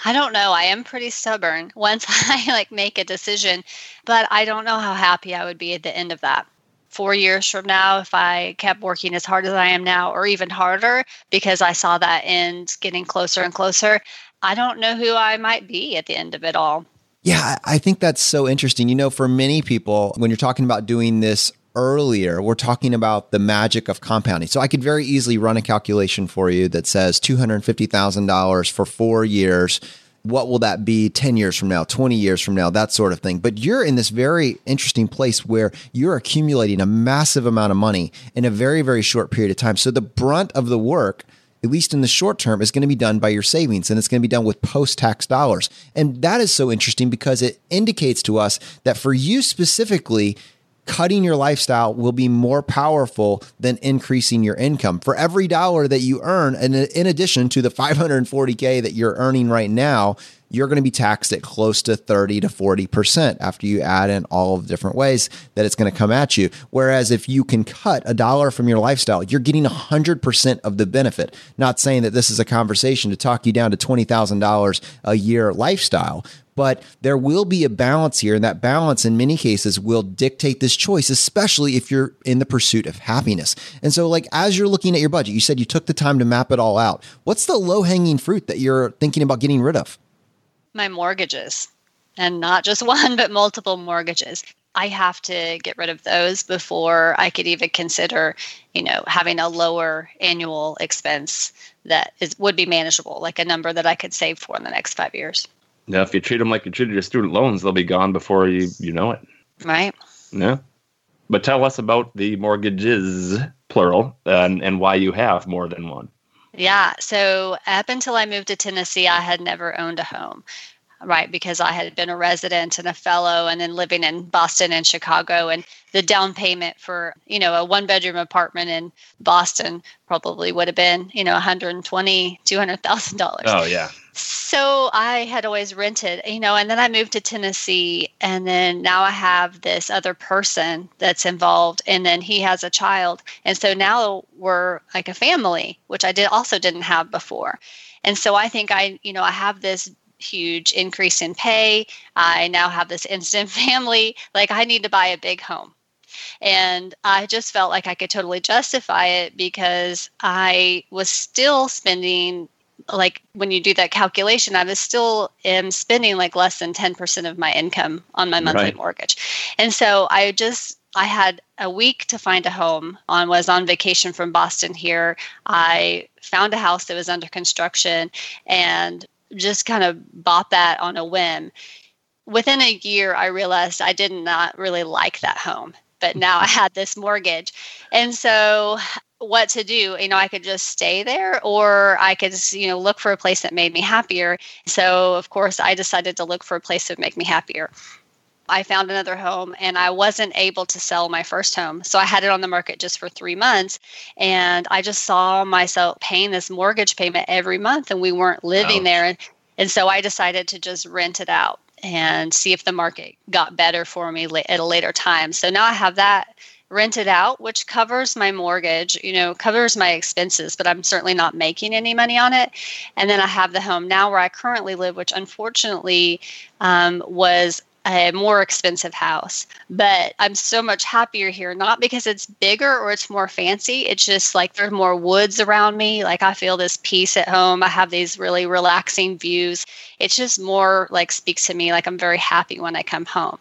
I don't know. I am pretty stubborn once I like make a decision, but I don't know how happy I would be at the end of that four years from now if I kept working as hard as I am now, or even harder, because I saw that end getting closer and closer. I don't know who I might be at the end of it all. Yeah, I think that's so interesting. You know, for many people, when you're talking about doing this earlier, we're talking about the magic of compounding. So I could very easily run a calculation for you that says $250,000 for four years what will that be 10 years from now, 20 years from now, that sort of thing. But you're in this very interesting place where you're accumulating a massive amount of money in a very, very short period of time. So the brunt of the work, at least in the short term, is going to be done by your savings and it's going to be done with post tax dollars. And that is so interesting because it indicates to us that for you specifically, cutting your lifestyle will be more powerful than increasing your income. For every dollar that you earn, and in addition to the 540K that you're earning right now, you're going to be taxed at close to 30 to 40% after you add in all of the different ways that it's going to come at you. Whereas if you can cut a dollar from your lifestyle, you're getting 100% of the benefit. Not saying that this is a conversation to talk you down to $20,000 a year lifestyle, but there will be a balance here, and that balance in many cases will dictate this choice, especially if you're in the pursuit of happiness. And so, like, as you're looking at your budget, you said you took the time to map it all out. What's the low hanging fruit that you're thinking about getting rid of? My mortgages, and not just one, but multiple mortgages. I have to get rid of those before I could even consider, you know, having a lower annual expense that is would be manageable, like a number that I could save for in the next five years. Yeah, if you treat them like you treated your student loans, they'll be gone before you you know it. Right. Yeah. But tell us about the mortgages, plural, and, and why you have more than one. Yeah. So up until I moved to Tennessee, I had never owned a home right? Because I had been a resident and a fellow and then living in Boston and Chicago. And the down payment for, you know, a one bedroom apartment in Boston probably would have been, you know, 120, $200,000. Oh, yeah. So I had always rented, you know, and then I moved to Tennessee. And then now I have this other person that's involved. And then he has a child. And so now we're like a family, which I did also didn't have before. And so I think I, you know, I have this huge increase in pay. I now have this instant family. Like, I need to buy a big home. And I just felt like I could totally justify it because I was still spending like when you do that calculation, I was still am spending like less than 10% of my income on my monthly right. mortgage. And so I just I had a week to find a home on was on vacation from Boston here. I found a house that was under construction and just kind of bought that on a whim. Within a year, I realized I did not really like that home, but now I mm-hmm. had this mortgage. And so, what to do? You know, I could just stay there or I could, you know, look for a place that made me happier. So, of course, I decided to look for a place that would make me happier. I found another home and I wasn't able to sell my first home. So I had it on the market just for three months. And I just saw myself paying this mortgage payment every month and we weren't living Ouch. there. And, and so I decided to just rent it out and see if the market got better for me at a later time. So now I have that rented out, which covers my mortgage, you know, covers my expenses, but I'm certainly not making any money on it. And then I have the home now where I currently live, which unfortunately um, was a more expensive house. But I'm so much happier here, not because it's bigger or it's more fancy. It's just like there's more woods around me. Like I feel this peace at home. I have these really relaxing views. It's just more like speaks to me like I'm very happy when I come home.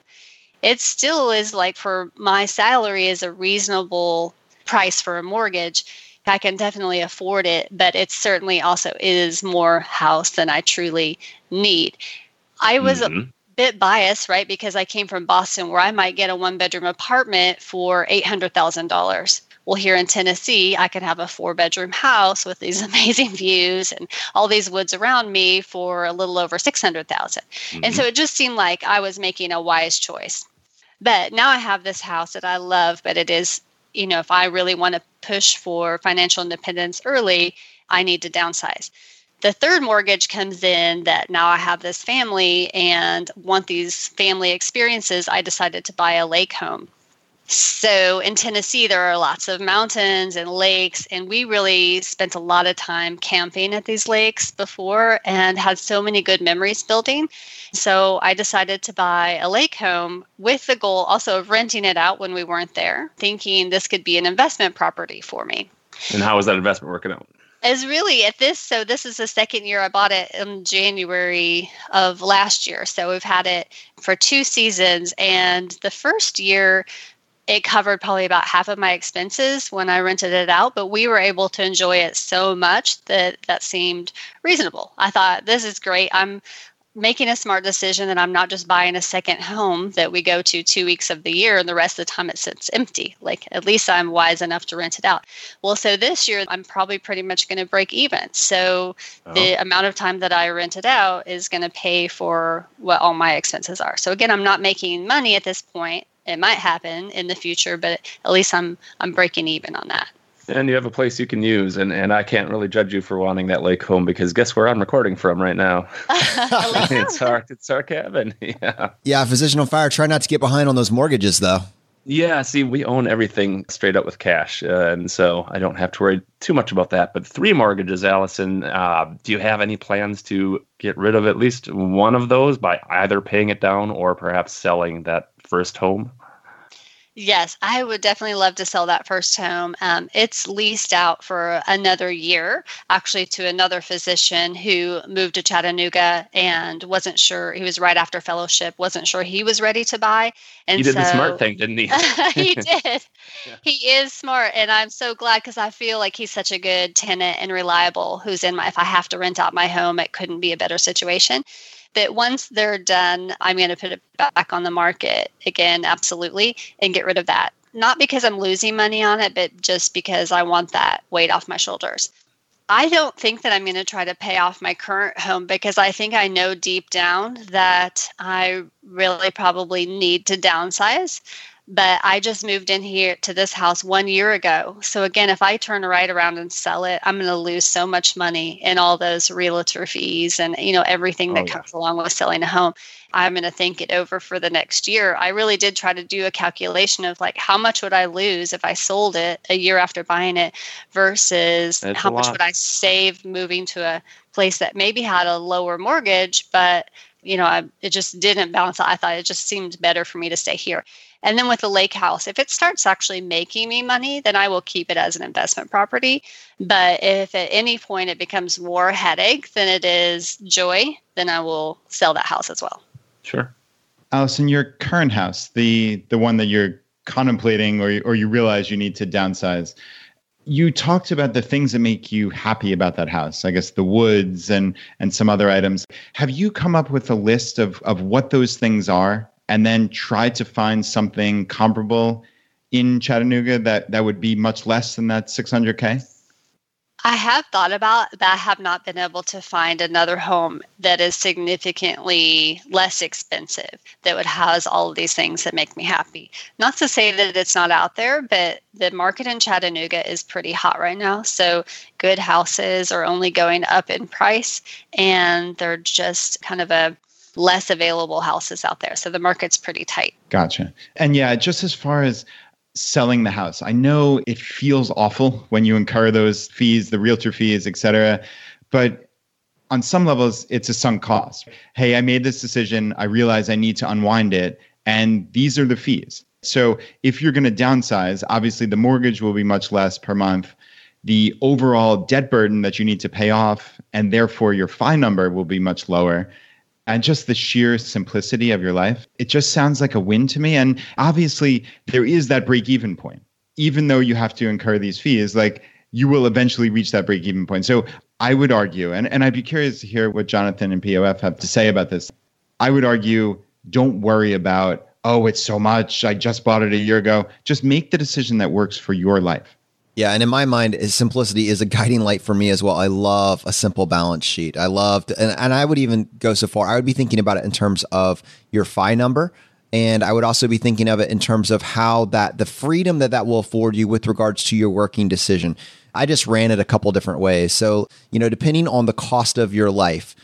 It still is like for my salary is a reasonable price for a mortgage. I can definitely afford it, but it certainly also is more house than I truly need. I was mm-hmm bit biased, right? Because I came from Boston where I might get a one bedroom apartment for $800,000. Well, here in Tennessee, I could have a four bedroom house with these amazing views and all these woods around me for a little over 600,000. Mm-hmm. And so it just seemed like I was making a wise choice. But now I have this house that I love, but it is, you know, if I really want to push for financial independence early, I need to downsize the third mortgage comes in that now I have this family and want these family experiences, I decided to buy a lake home. So in Tennessee, there are lots of mountains and lakes, and we really spent a lot of time camping at these lakes before and had so many good memories building. So I decided to buy a lake home with the goal also of renting it out when we weren't there, thinking this could be an investment property for me. And how was that investment working out? Is really at this so this is the second year i bought it in january of last year. So we've had it for two seasons and the first year it covered probably about half of my expenses when i rented it out but we were able to enjoy it so much that that seemed reasonable. I thought this is great. I'm making a smart decision that I'm not just buying a second home that we go to two weeks of the year and the rest of the time it sits empty. Like at least I'm wise enough to rent it out. Well, so this year I'm probably pretty much going to break even. So oh. the amount of time that I rent it out is going to pay for what all my expenses are. So again, I'm not making money at this point. It might happen in the future, but at least I'm I'm breaking even on that and you have a place you can use and, and i can't really judge you for wanting that lake home because guess where i'm recording from right now? It's our it's our cabin yeah. Yeah physician on fire try not to get behind on those mortgages though. Yeah see we own everything straight up with cash uh, and so i don't have to worry too much about that but three mortgages allison uh, do you have any plans to get rid of at least one of those by either paying it down or perhaps selling that first home Yes, I would definitely love to sell that first home. Um, it's leased out for another year, actually, to another physician who moved to Chattanooga and wasn't sure. He was right after fellowship, wasn't sure he was ready to buy. And he did so, the smart thing, didn't he? he did. Yeah. He is smart, and I'm so glad because I feel like he's such a good tenant and reliable. Who's in my? If I have to rent out my home, it couldn't be a better situation. But once they're done, I'm going to put it back on the market again, absolutely, and get rid of that not because I'm losing money on it, but just because I want that weight off my shoulders. I don't think that I'm going to try to pay off my current home because I think I know deep down that I really probably need to downsize but I just moved in here to this house one year ago. So again, if I turn right around and sell it, I'm going to lose so much money in all those realtor fees and you know everything that oh, comes along with selling a home. I'm going to think it over for the next year. I really did try to do a calculation of like how much would I lose if I sold it a year after buying it versus That's how much would I save moving to a place that maybe had a lower mortgage, but you know, I, it just didn't balance out. I thought it just seemed better for me to stay here. And then with the lake house, if it starts actually making me money, then I will keep it as an investment property. But if at any point it becomes more headache than it is joy, then I will sell that house as well. Sure. Allison, your current house, the the one that you're contemplating or or you realize you need to downsize, you talked about the things that make you happy about that house i guess the woods and and some other items have you come up with a list of of what those things are and then try to find something comparable in chattanooga that that would be much less than that 600k I have thought about, but I have not been able to find another home that is significantly less expensive that would house all of these things that make me happy. Not to say that it's not out there, but the market in Chattanooga is pretty hot right now. So good houses are only going up in price, and they're just kind of a less available houses out there. So the market's pretty tight. Gotcha. And yeah, just as far as selling the house. I know it feels awful when you incur those fees, the realtor fees, et cetera, but on some levels, it's a sunk cost. Hey, I made this decision. I realize I need to unwind it, and these are the fees. So if you're going to downsize, obviously the mortgage will be much less per month. The overall debt burden that you need to pay off, and therefore your FI number will be much lower and just the sheer simplicity of your life, it just sounds like a win to me. And obviously, there is that break even point. Even though you have to incur these fees, like you will eventually reach that break even point. So I would argue, and, and I'd be curious to hear what Jonathan and POF have to say about this. I would argue don't worry about, oh, it's so much. I just bought it a year ago. Just make the decision that works for your life. Yeah, and in my mind, simplicity is a guiding light for me as well. I love a simple balance sheet. I loved, and, and I would even go so far. I would be thinking about it in terms of your FI number, and I would also be thinking of it in terms of how that the freedom that that will afford you with regards to your working decision. I just ran it a couple different ways. So you know, depending on the cost of your life,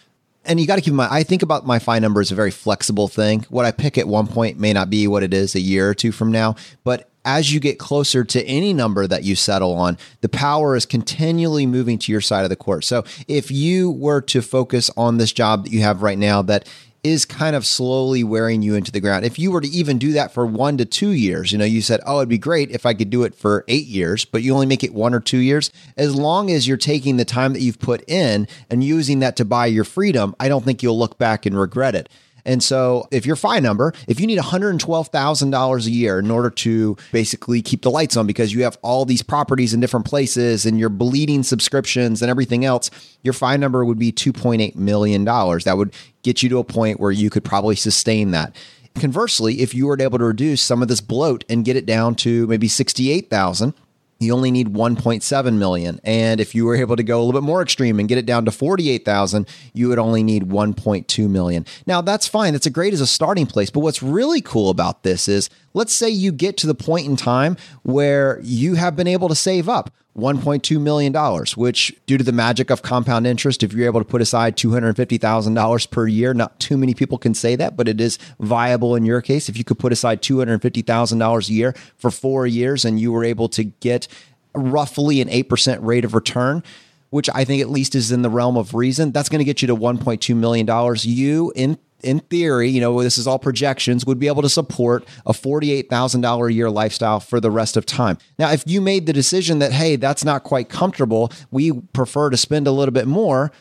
and you got to keep in mind, I think about my FI number as a very flexible thing. What I pick at one point may not be what it is a year or two from now, but as you get closer to any number that you settle on, the power is continually moving to your side of the court. So if you were to focus on this job that you have right now that is kind of slowly wearing you into the ground. If you were to even do that for one to two years, you know, you said, oh, it'd be great if I could do it for eight years, but you only make it one or two years. As long as you're taking the time that you've put in and using that to buy your freedom, I don't think you'll look back and regret it. And so if your FI number, if you need $112,000 a year in order to basically keep the lights on because you have all these properties in different places and you're bleeding subscriptions and everything else, your FI number would be $2.8 million. That would get you to a point where you could probably sustain that. Conversely, if you were able to reduce some of this bloat and get it down to maybe 68,000, you only need 1.7 million. And if you were able to go a little bit more extreme and get it down to 48,000 you would only need 1.2 million. Now that's fine. That's a great as a starting place. But what's really cool about this is let's say you get to the point in time where you have been able to save up $1.2 million, which, due to the magic of compound interest, if you're able to put aside $250,000 per year, not too many people can say that, but it is viable in your case. If you could put aside $250,000 a year for four years and you were able to get roughly an 8% rate of return, which I think at least is in the realm of reason, that's going to get you to $1.2 million. You, in in theory, you know, this is all projections, would be able to support a $48,000 a year lifestyle for the rest of time. Now, if you made the decision that, hey, that's not quite comfortable, we prefer to spend a little bit more,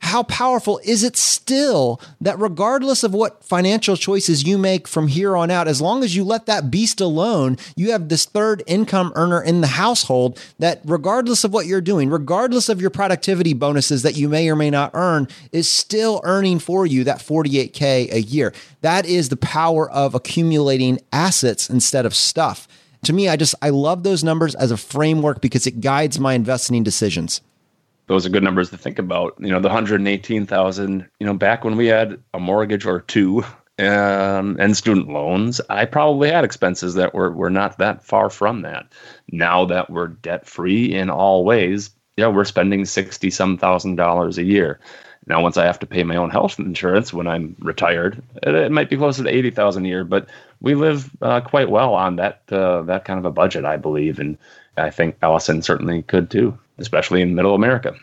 how powerful is it still that regardless of what financial choices you make from here on out, as long as you let that beast alone, you have this third income earner in the household that, regardless of what you're doing, regardless of your productivity bonuses that you may or may not earn, is still earning for you that 48K a year. That is the power of accumulating assets instead of stuff. to me, I just, I love those numbers as a framework because it guides my investing decisions. Those are good numbers to think about. You know, the 118,000, you know, back when we had a mortgage or two um, and student loans, I probably had expenses that were, were not that far from that. Now that we're debt free in all ways, yeah, we're spending 60 some thousand dollars a year. Now, once I have to pay my own health insurance when I'm retired, it, it might be closer to 80,000 a year, but we live uh, quite well on that, uh, that kind of a budget, I believe. And I think Allison certainly could too, especially in middle America.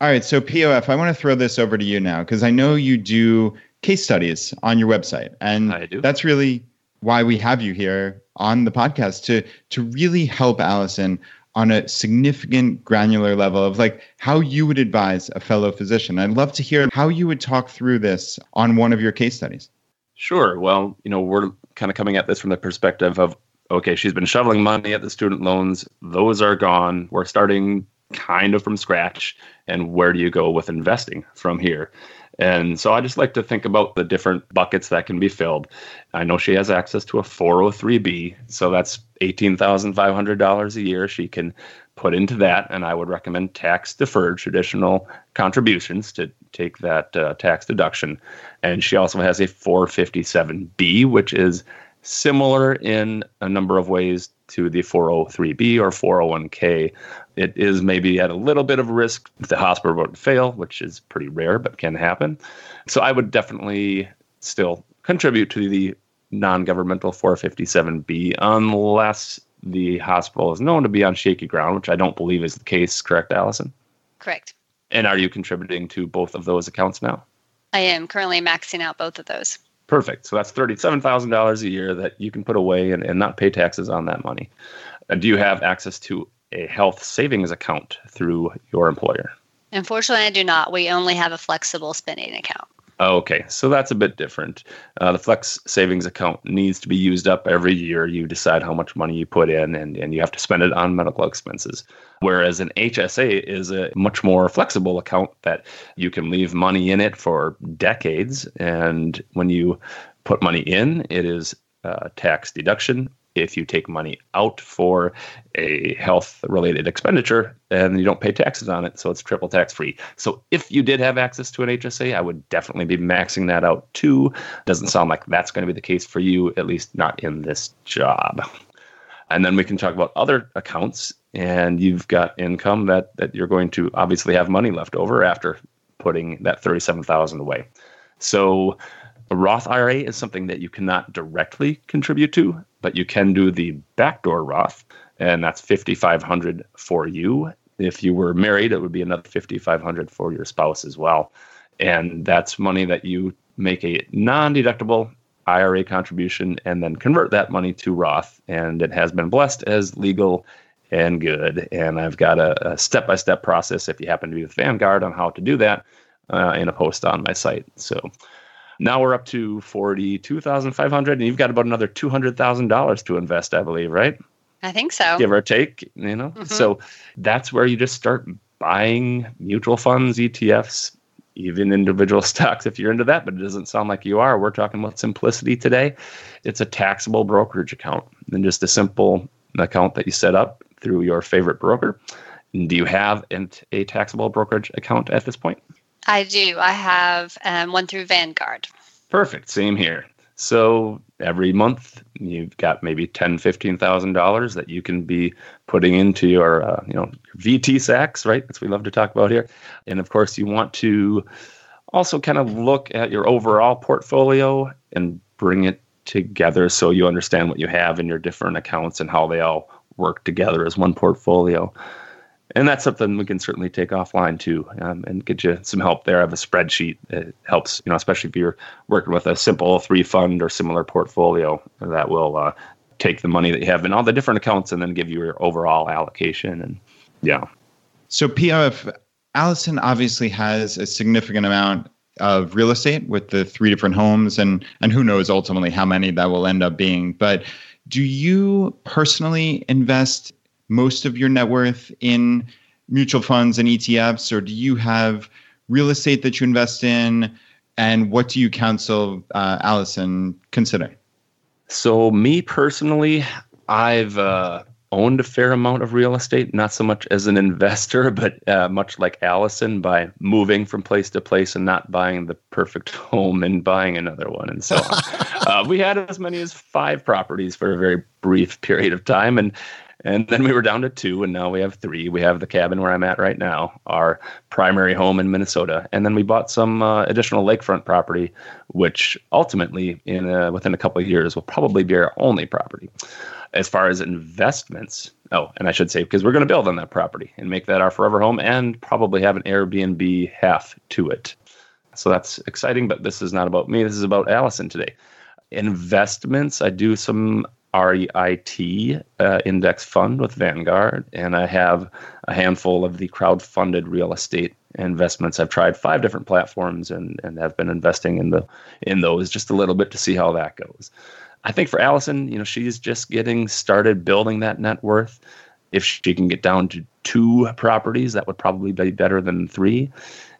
All right. So, POF, I want to throw this over to you now because I know you do case studies on your website. And that's really why we have you here on the podcast to to really help Allison on a significant granular level of like how you would advise a fellow physician. I'd love to hear how you would talk through this on one of your case studies. Sure. Well, you know, we're kind of coming at this from the perspective of okay, she's been shoveling money at the student loans, those are gone. We're starting kind of from scratch and where do you go with investing from here? And so I just like to think about the different buckets that can be filled. I know she has access to a 403B, so that's $18,500 a year she can put into that. And I would recommend tax deferred traditional contributions to take that uh, tax deduction. And she also has a 457B, which is similar in a number of ways to the 403b or 401k. It is maybe at a little bit of risk if the hospital were to fail, which is pretty rare but can happen. So I would definitely still contribute to the non-governmental 457b unless the hospital is known to be on shaky ground, which I don't believe is the case. Correct, Allison? Correct. And are you contributing to both of those accounts now? I am currently maxing out both of those. Perfect. So that's $37,000 a year that you can put away and, and not pay taxes on that money. Uh, do you have access to a health savings account through your employer? Unfortunately, I do not. We only have a flexible spending account. Okay, so that's a bit different. Uh, the flex savings account needs to be used up every year. You decide how much money you put in, and, and you have to spend it on medical expenses. Whereas an HSA is a much more flexible account that you can leave money in it for decades. And when you put money in, it is uh, tax deduction if you take money out for a health related expenditure and you don't pay taxes on it. So it's triple tax free. So if you did have access to an HSA, I would definitely be maxing that out too. Doesn't sound like that's going to be the case for you, at least not in this job. And then we can talk about other accounts. And you've got income that, that you're going to obviously have money left over after putting that 37,000 away. So a Roth IRA is something that you cannot directly contribute to, but you can do the backdoor Roth, and that's 5500 for you. If you were married, it would be another 5500 for your spouse as well. And that's money that you make a non-deductible IRA contribution and then convert that money to Roth. And it has been blessed as legal and good. And I've got a, step by step process if you happen to be with Vanguard on how to do that uh, in a post on my site. So now we're up to forty-two thousand five hundred, and you've got about another two hundred thousand dollars to invest, I believe, right? I think so. Give or take, you know. Mm-hmm. So that's where you just start buying mutual funds, ETFs, even individual stocks if you're into that, but it doesn't sound like you are. We're talking about simplicity today. It's a taxable brokerage account and just a simple account that you set up through your favorite broker. Do you have a taxable brokerage account at this point? I do. I have um, one through Vanguard. Perfect. Same here. So every month you've got maybe ten, fifteen thousand dollars that you can be putting into your, uh, you know, your VTSAX, right? That's what we love to talk about here. And of course, you want to also kind of look at your overall portfolio and bring it together so you understand what you have in your different accounts and how they all work together as one portfolio and that's something we can certainly take offline too um, and get you some help there. I have a spreadsheet that helps, you know, especially if you're working with a simple three fund or similar portfolio that will uh, take the money that you have in all the different accounts and then give you your overall allocation. And yeah. So, POF, Allison obviously has a significant amount of real estate with the three different homes and and who knows ultimately how many that will end up being but do you personally invest most of your net worth in mutual funds and ETFs, or do you have real estate that you invest in? And what do you counsel uh, Allison consider? So, me personally, I've uh, owned a fair amount of real estate, not so much as an investor, but uh, much like Allison, by moving from place to place and not buying the perfect home and buying another one and so on. uh, we had as many as five properties for a very brief period of time, and and then we were down to two, and now we have three. We have the cabin where I'm at right now, our primary home in Minnesota, and then we bought some uh, additional lakefront property, which ultimately, in a, within a couple of years, will probably be our only property. As far as investments, oh, and I should say because we're going to build on that property and make that our forever home, and probably have an Airbnb half to it. So that's exciting, but this is not about me. This is about Allison today investments. I do some REIT uh, index fund with Vanguard, and I have a handful of the crowd-funded real estate investments. I've tried five different platforms and and have been investing in the in those just a little bit to see how that goes. I think for Allison, you know, she's just getting started building that net worth. If she can get down to two properties, that would probably be better than three.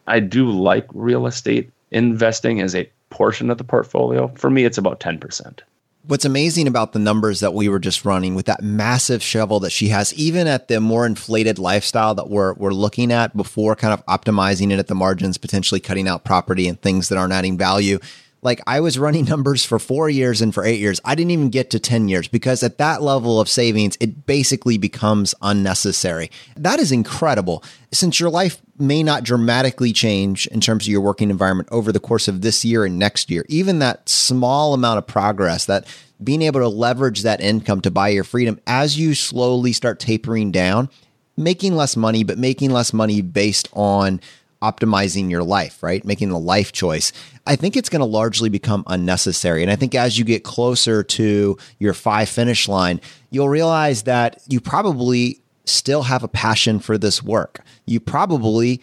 I do like real estate investing as a portion of the portfolio. For me, it's about 10% what's amazing about the numbers that we were just running with that massive shovel that she has, even at the more inflated lifestyle that we're, we're looking at before kind of optimizing it at the margins, potentially cutting out property and things that aren't adding value. Like I was running numbers for four years and for eight years. I didn't even get to 10 years because at that level of savings, it basically becomes unnecessary. That is incredible. Since your life may not dramatically change in terms of your working environment over the course of this year and next year, even that small amount of progress, that being able to leverage that income to buy your freedom as you slowly start tapering down, making less money, but making less money based on optimizing your life, right? Making the life choice. I think it's going to largely become unnecessary. And I think as you get closer to your FI finish line, you'll realize that you probably still have a passion for this work. You probably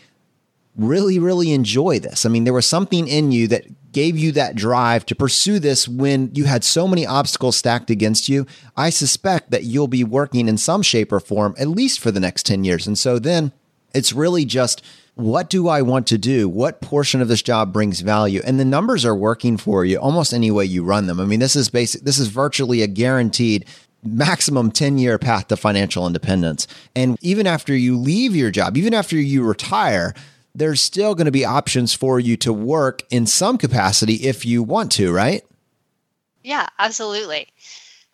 really, really enjoy this. I mean, there was something in you that gave you that drive to pursue this when you had so many obstacles stacked against you. I suspect that you'll be working in some shape or form at least for the next 10 years. And so then it's really just what do I want to do? What portion of this job brings value? And the numbers are working for you almost any way you run them. I mean, this is basic, this is virtually a guaranteed maximum 10 year path to financial independence. And even after you leave your job, even after you retire, there's still going to be options for you to work in some capacity if you want to, right? Yeah, absolutely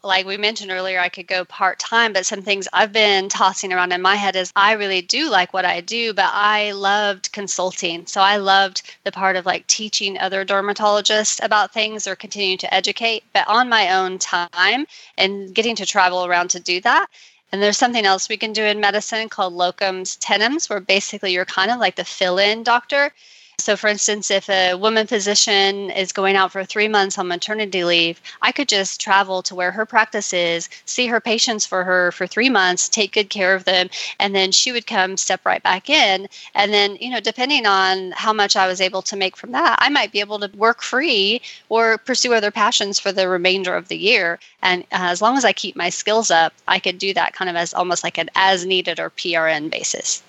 like we mentioned earlier, I could go part time, but some things I've been tossing around in my head is I really do like what I do, but I loved consulting. So I loved the part of like teaching other dermatologists about things or continuing to educate, but on my own time and getting to travel around to do that. And there's something else we can do in medicine called locums tenens, where basically you're kind of like the fill in doctor. So, for instance, if a woman physician is going out for three months on maternity leave, I could just travel to where her practice is, see her patients for her for three months, take good care of them, and then she would come step right back in. And then, you know, depending on how much I was able to make from that, I might be able to work free or pursue other passions for the remainder of the year. And uh, as long as I keep my skills up, I could do that kind of as almost like an as needed or PRN basis.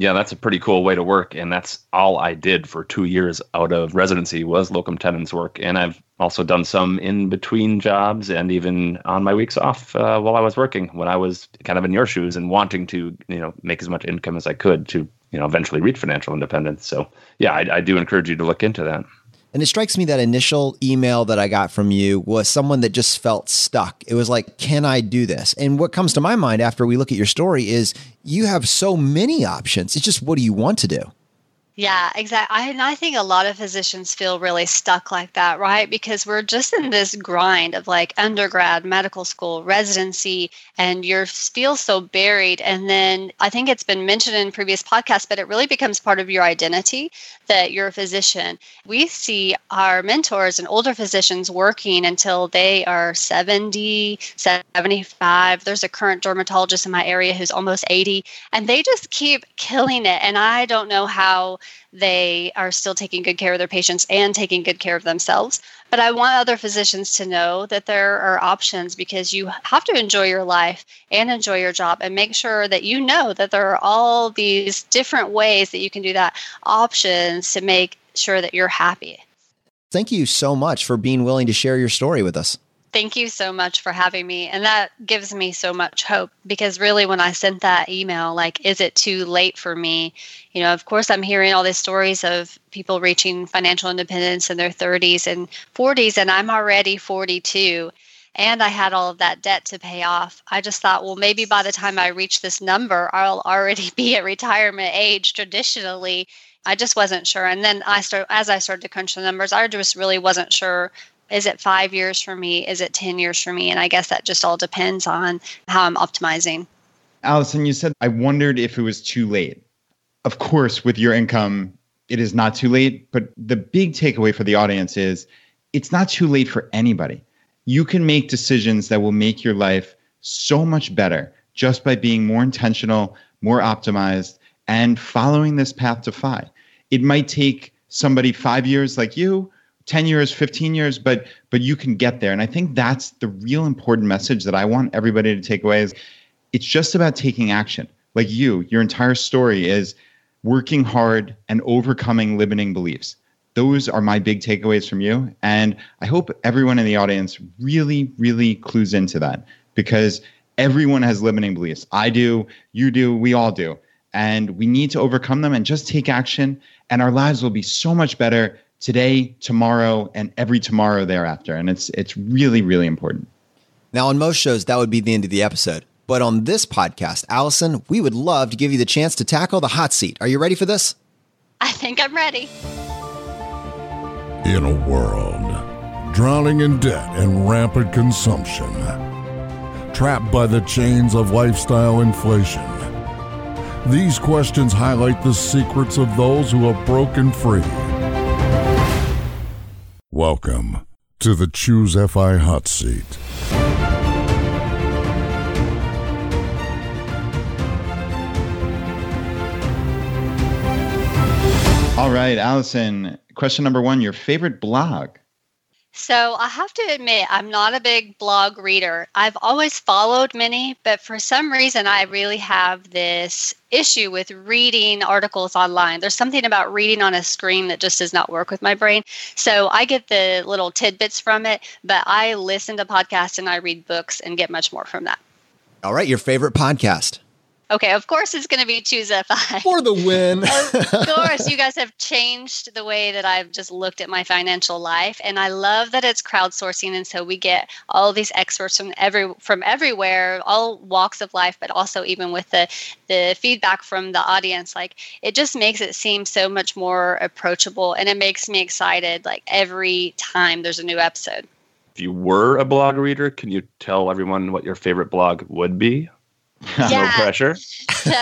Yeah, that's a pretty cool way to work, and that's all I did for two years out of residency was locum tenens work, and I've also done some in between jobs and even on my weeks off uh, while I was working when I was kind of in your shoes and wanting to you know make as much income as I could to you know eventually reach financial independence. So yeah, I, I do encourage you to look into that. And it strikes me that initial email that I got from you was someone that just felt stuck. It was like, can I do this? And what comes to my mind after we look at your story is you have so many options. It's just, what do you want to do? Yeah, exactly. I, and I think a lot of physicians feel really stuck like that, right? Because we're just in this grind of like undergrad, medical school, residency, and you feel so buried. And then I think it's been mentioned in previous podcasts, but it really becomes part of your identity that you're a physician. We see our mentors and older physicians working until they are 70, 75. There's a current dermatologist in my area who's almost 80, and they just keep killing it. And I don't know how they are still taking good care of their patients and taking good care of themselves. But I want other physicians to know that there are options because you have to enjoy your life and enjoy your job and make sure that you know that there are all these different ways that you can do that, options to make sure that you're happy. Thank you so much for being willing to share your story with us. Thank you so much for having me. And that gives me so much hope because really, when I sent that email, like, is it too late for me? You know, of course, I'm hearing all these stories of people reaching financial independence in their 30s and 40s, and I'm already 42 and I had all of that debt to pay off. I just thought, well, maybe by the time I reach this number, I'll already be at retirement age traditionally. I just wasn't sure. And then I start as I started to crunch the numbers, I just really wasn't sure is it five years for me? Is it 10 years for me? And I guess that just all depends on how I'm optimizing. Allison, you said, I wondered if it was too late. Of course, with your income, it is not too late. But the big takeaway for the audience is it's not too late for anybody. You can make decisions that will make your life so much better just by being more intentional, more optimized, and following this path to FI. It might take somebody five years like you 10 years 15 years but but you can get there. And i think that's the real important message that i want everybody to take away is it's just about taking action. Like you your entire story is working hard and overcoming limiting beliefs. Those are my big takeaways from you. And i hope everyone in the audience really really clues into that because everyone has limiting beliefs. I do you do we all do. And we need to overcome them and just take action. And our lives will be so much better today, tomorrow, and every tomorrow thereafter. And it's it's really, really important. Now, on most shows, that would be the end of the episode. But on this podcast, Allison, we would love to give you the chance to tackle the hot seat. Are you ready for this? I think I'm ready. In a world drowning in debt and rampant consumption, trapped by the chains of lifestyle inflation, these questions highlight the secrets of those who have broken free Welcome to the Choose FI Hot Seat. All right, Allison, question number one your favorite blog? So I have to admit, I'm not a big blog reader. I've always followed many, but for some reason, I really have this issue with reading articles online. There's something about reading on a screen that just does not work with my brain. So I get the little tidbits from it, but I listen to podcasts and I read books and get much more from that. All right, your favorite podcast? Okay, of course it's going to be Choose FI. For the win. of course, you guys have changed the way that I've just looked at my financial life, and I love that it's crowdsourcing, and so we get all these experts from every from everywhere, all walks of life, but also even with the the feedback from the audience. Like it just makes it seem so much more approachable, and it makes me excited. Like every time there's a new episode. If you were a blog reader, can you tell everyone what your favorite blog would be? Yeah. no pressure. So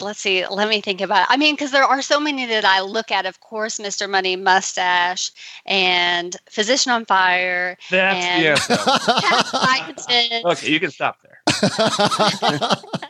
let's see. Let me think about it. I mean, because there are so many that I look at. Of course, Mr. Money Mustache and Physician on Fire. That's and the answer. okay, you can stop there.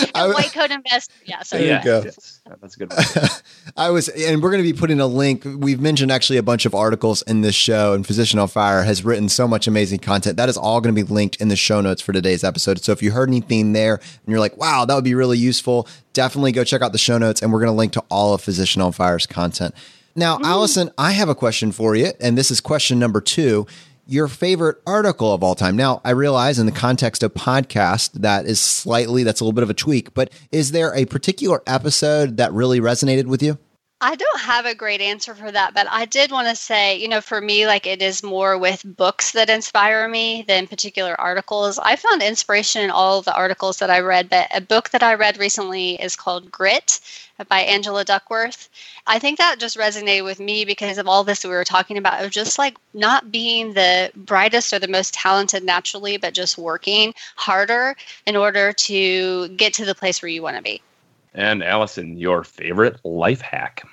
and white coat investor. Yeah, sorry. There you go. Yes, that's good. I was, and we're going to be putting a link. We've mentioned actually a bunch of articles in this show, and Physician on Fire has written so much amazing content. That is all going to be linked in the show notes for today's episode. So if you heard anything there and you're like, wow, that would be really useful, definitely go check out the show notes, and we're going to link to all of Physician on Fire's content. Now, mm-hmm. Allison, I have a question for you, and this is question number two your favorite article of all time. Now, I realize in the context of podcast that is slightly that's a little bit of a tweak, but is there a particular episode that really resonated with you? I don't have a great answer for that, but I did want to say, you know, for me, like it is more with books that inspire me than particular articles. I found inspiration in all the articles that I read, but a book that I read recently is called Grit by Angela Duckworth. I think that just resonated with me because of all this we were talking about of just like not being the brightest or the most talented naturally, but just working harder in order to get to the place where you want to be. And Allison, your favorite life hack?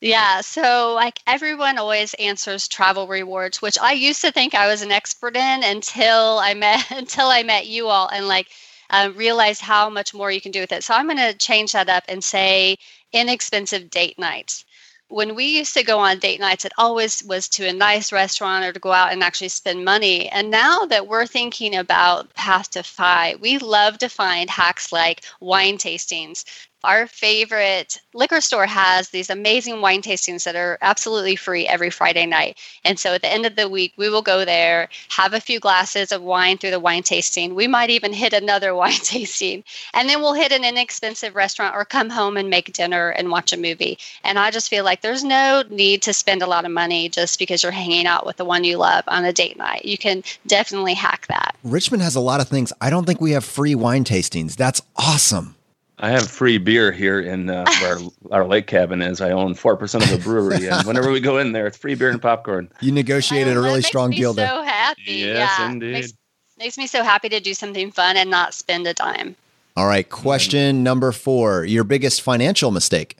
Yeah, so like everyone always answers travel rewards, which I used to think I was an expert in until I met until I met you all and like um, realized how much more you can do with it. So I'm going to change that up and say inexpensive date nights. When we used to go on date nights, it always was to a nice restaurant or to go out and actually spend money. And now that we're thinking about path to FI, we love to find hacks like wine tastings, our favorite liquor store has these amazing wine tastings that are absolutely free every Friday night. And so at the end of the week, we will go there, have a few glasses of wine through the wine tasting. We might even hit another wine tasting. And then we'll hit an inexpensive restaurant or come home and make dinner and watch a movie. And I just feel like there's no need to spend a lot of money just because you're hanging out with the one you love on a date night. You can definitely hack that. Richmond has a lot of things. I don't think we have free wine tastings. That's awesome. I have free beer here in uh, where our lake cabin is. I own four percent of the brewery, and whenever we go in there, it's free beer and popcorn. You negotiated a really strong deal there. So happy. Yes, yeah. indeed. Makes, makes me so happy to do something fun and not spend a dime. All right, question number four: Your biggest financial mistake.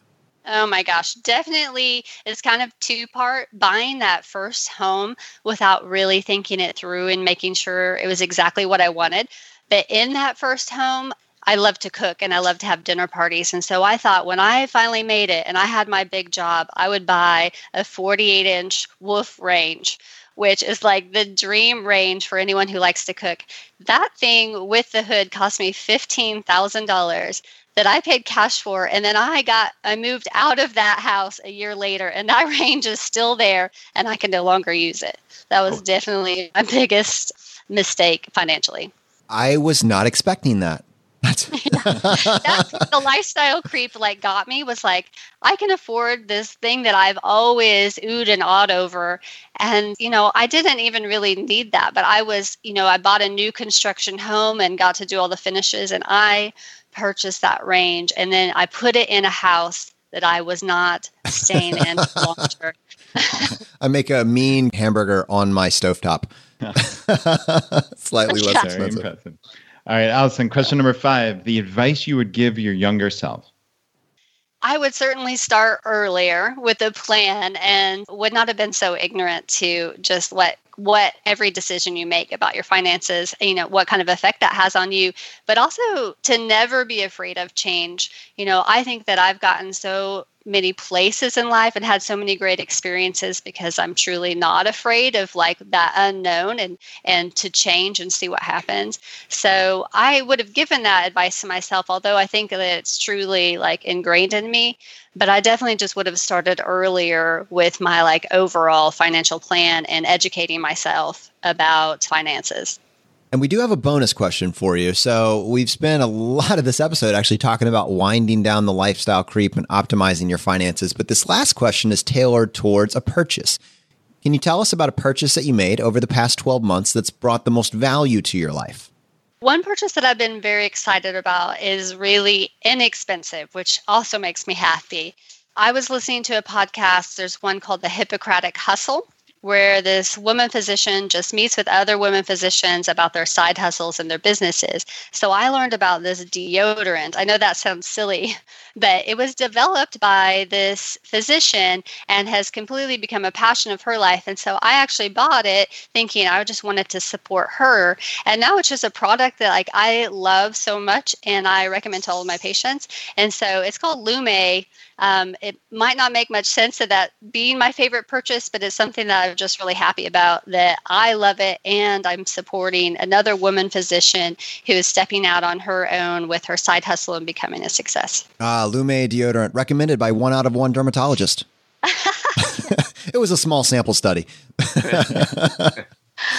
Oh my gosh, definitely it's kind of two part buying that first home without really thinking it through and making sure it was exactly what I wanted. But in that first home, I love to cook and I love to have dinner parties. And so I thought when I finally made it and I had my big job, I would buy a 48 inch Wolf range, which is like the dream range for anyone who likes to cook. That thing with the hood cost me $15,000 that I paid cash for. And then I got, I moved out of that house a year later and that range is still there and I can no longer use it. That was oh. definitely my biggest mistake financially. I was not expecting that. That's the lifestyle creep like got me was like I can afford this thing that I've always oohed and awed over. And, you know, I didn't even really need that, but I was, you know, I bought a new construction home and got to do all the finishes and I purchased that range and then I put it in a house that I was not staying in long. I make a mean hamburger on my stovetop. Slightly less expensive. All right, Allison, question number five the advice you would give your younger self. I would certainly start earlier with a plan and would not have been so ignorant to just what what every decision you make about your finances, you know, what kind of effect that has on you, but also to never be afraid of change. You know, I think that I've gotten so many places in life and had so many great experiences because I'm truly not afraid of like that unknown and and to change and see what happens. So I would have given that advice to myself although I think that it's truly like ingrained in me, but I definitely just would have started earlier with my like overall financial plan and educating myself about finances. And we do have a bonus question for you. So, we've spent a lot of this episode actually talking about winding down the lifestyle creep and optimizing your finances. But this last question is tailored towards a purchase. Can you tell us about a purchase that you made over the past 12 months that's brought the most value to your life? One purchase that I've been very excited about is really inexpensive, which also makes me happy. I was listening to a podcast. There's one called The Hippocratic Hustle where this woman physician just meets with other women physicians about their side hustles and their businesses. So I learned about this deodorant. I know that sounds silly, but it was developed by this physician and has completely become a passion of her life. And so I actually bought it thinking I just wanted to support her. And now it's just a product that like I love so much and I recommend to all of my patients. And so it's called Lume um, it might not make much sense of that being my favorite purchase, but it's something that I'm just really happy about that I love it and I'm supporting another woman physician who is stepping out on her own with her side hustle and becoming a success. Ah, Lume deodorant recommended by one out of one dermatologist. it was a small sample study.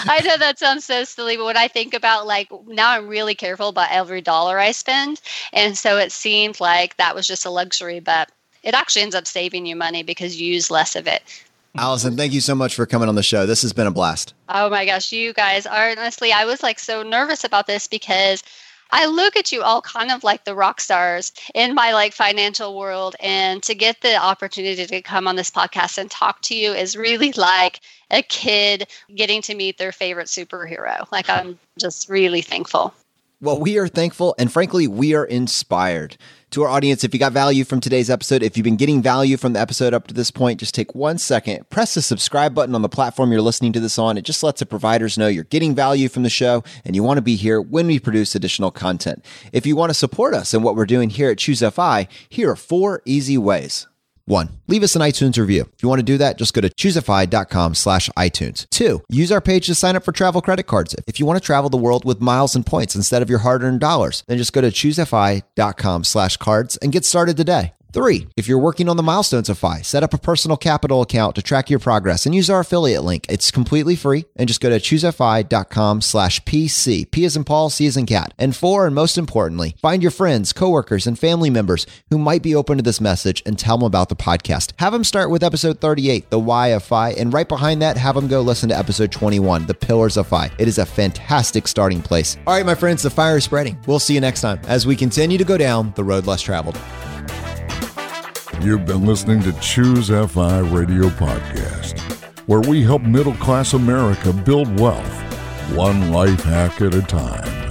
I know that sounds so silly, but when I think about like now I'm really careful about every dollar I spend. And so it seemed like that was just a luxury, but it actually ends up saving you money because you use less of it. Allison, thank you so much for coming on the show. This has been a blast. Oh my gosh, you guys are honestly, I was like so nervous about this because I look at you all kind of like the rock stars in my like financial world and to get the opportunity to come on this podcast and talk to you is really like a kid getting to meet their favorite superhero. Like I'm just really thankful. Well, we are thankful and frankly, we are inspired. To our audience, if you got value from today's episode, if you've been getting value from the episode up to this point, just take one second, press the subscribe button on the platform you're listening to this on. It just lets the providers know you're getting value from the show and you want to be here when we produce additional content. If you want to support us and what we're doing here at Choose FI, here are four easy ways. One, leave us an iTunes review. If you want to do that, just go to choosefi.com slash iTunes. Two, use our page to sign up for travel credit cards. If you want to travel the world with miles and points instead of your hard-earned dollars, then just go to choosefi.com slash cards and get started today. Three, if you're working on the milestones of FI, set up a personal capital account to track your progress and use our affiliate link. It's completely free and just go to choosefi.com slash PC. P as in Paul, C as in cat. And four, and most importantly, find your friends, coworkers, and family members who might be open to this message and tell them about the podcast. Have them start with episode 38, The Why of FI, and right behind that, have them go listen to episode 21, The Pillars of FI. It is a fantastic starting place. All right, my friends, the fire is spreading. We'll see you next time as we continue to go down the road less traveled. You've been listening to Choose FI Radio Podcast, where we help middle class America build wealth, one life hack at a time.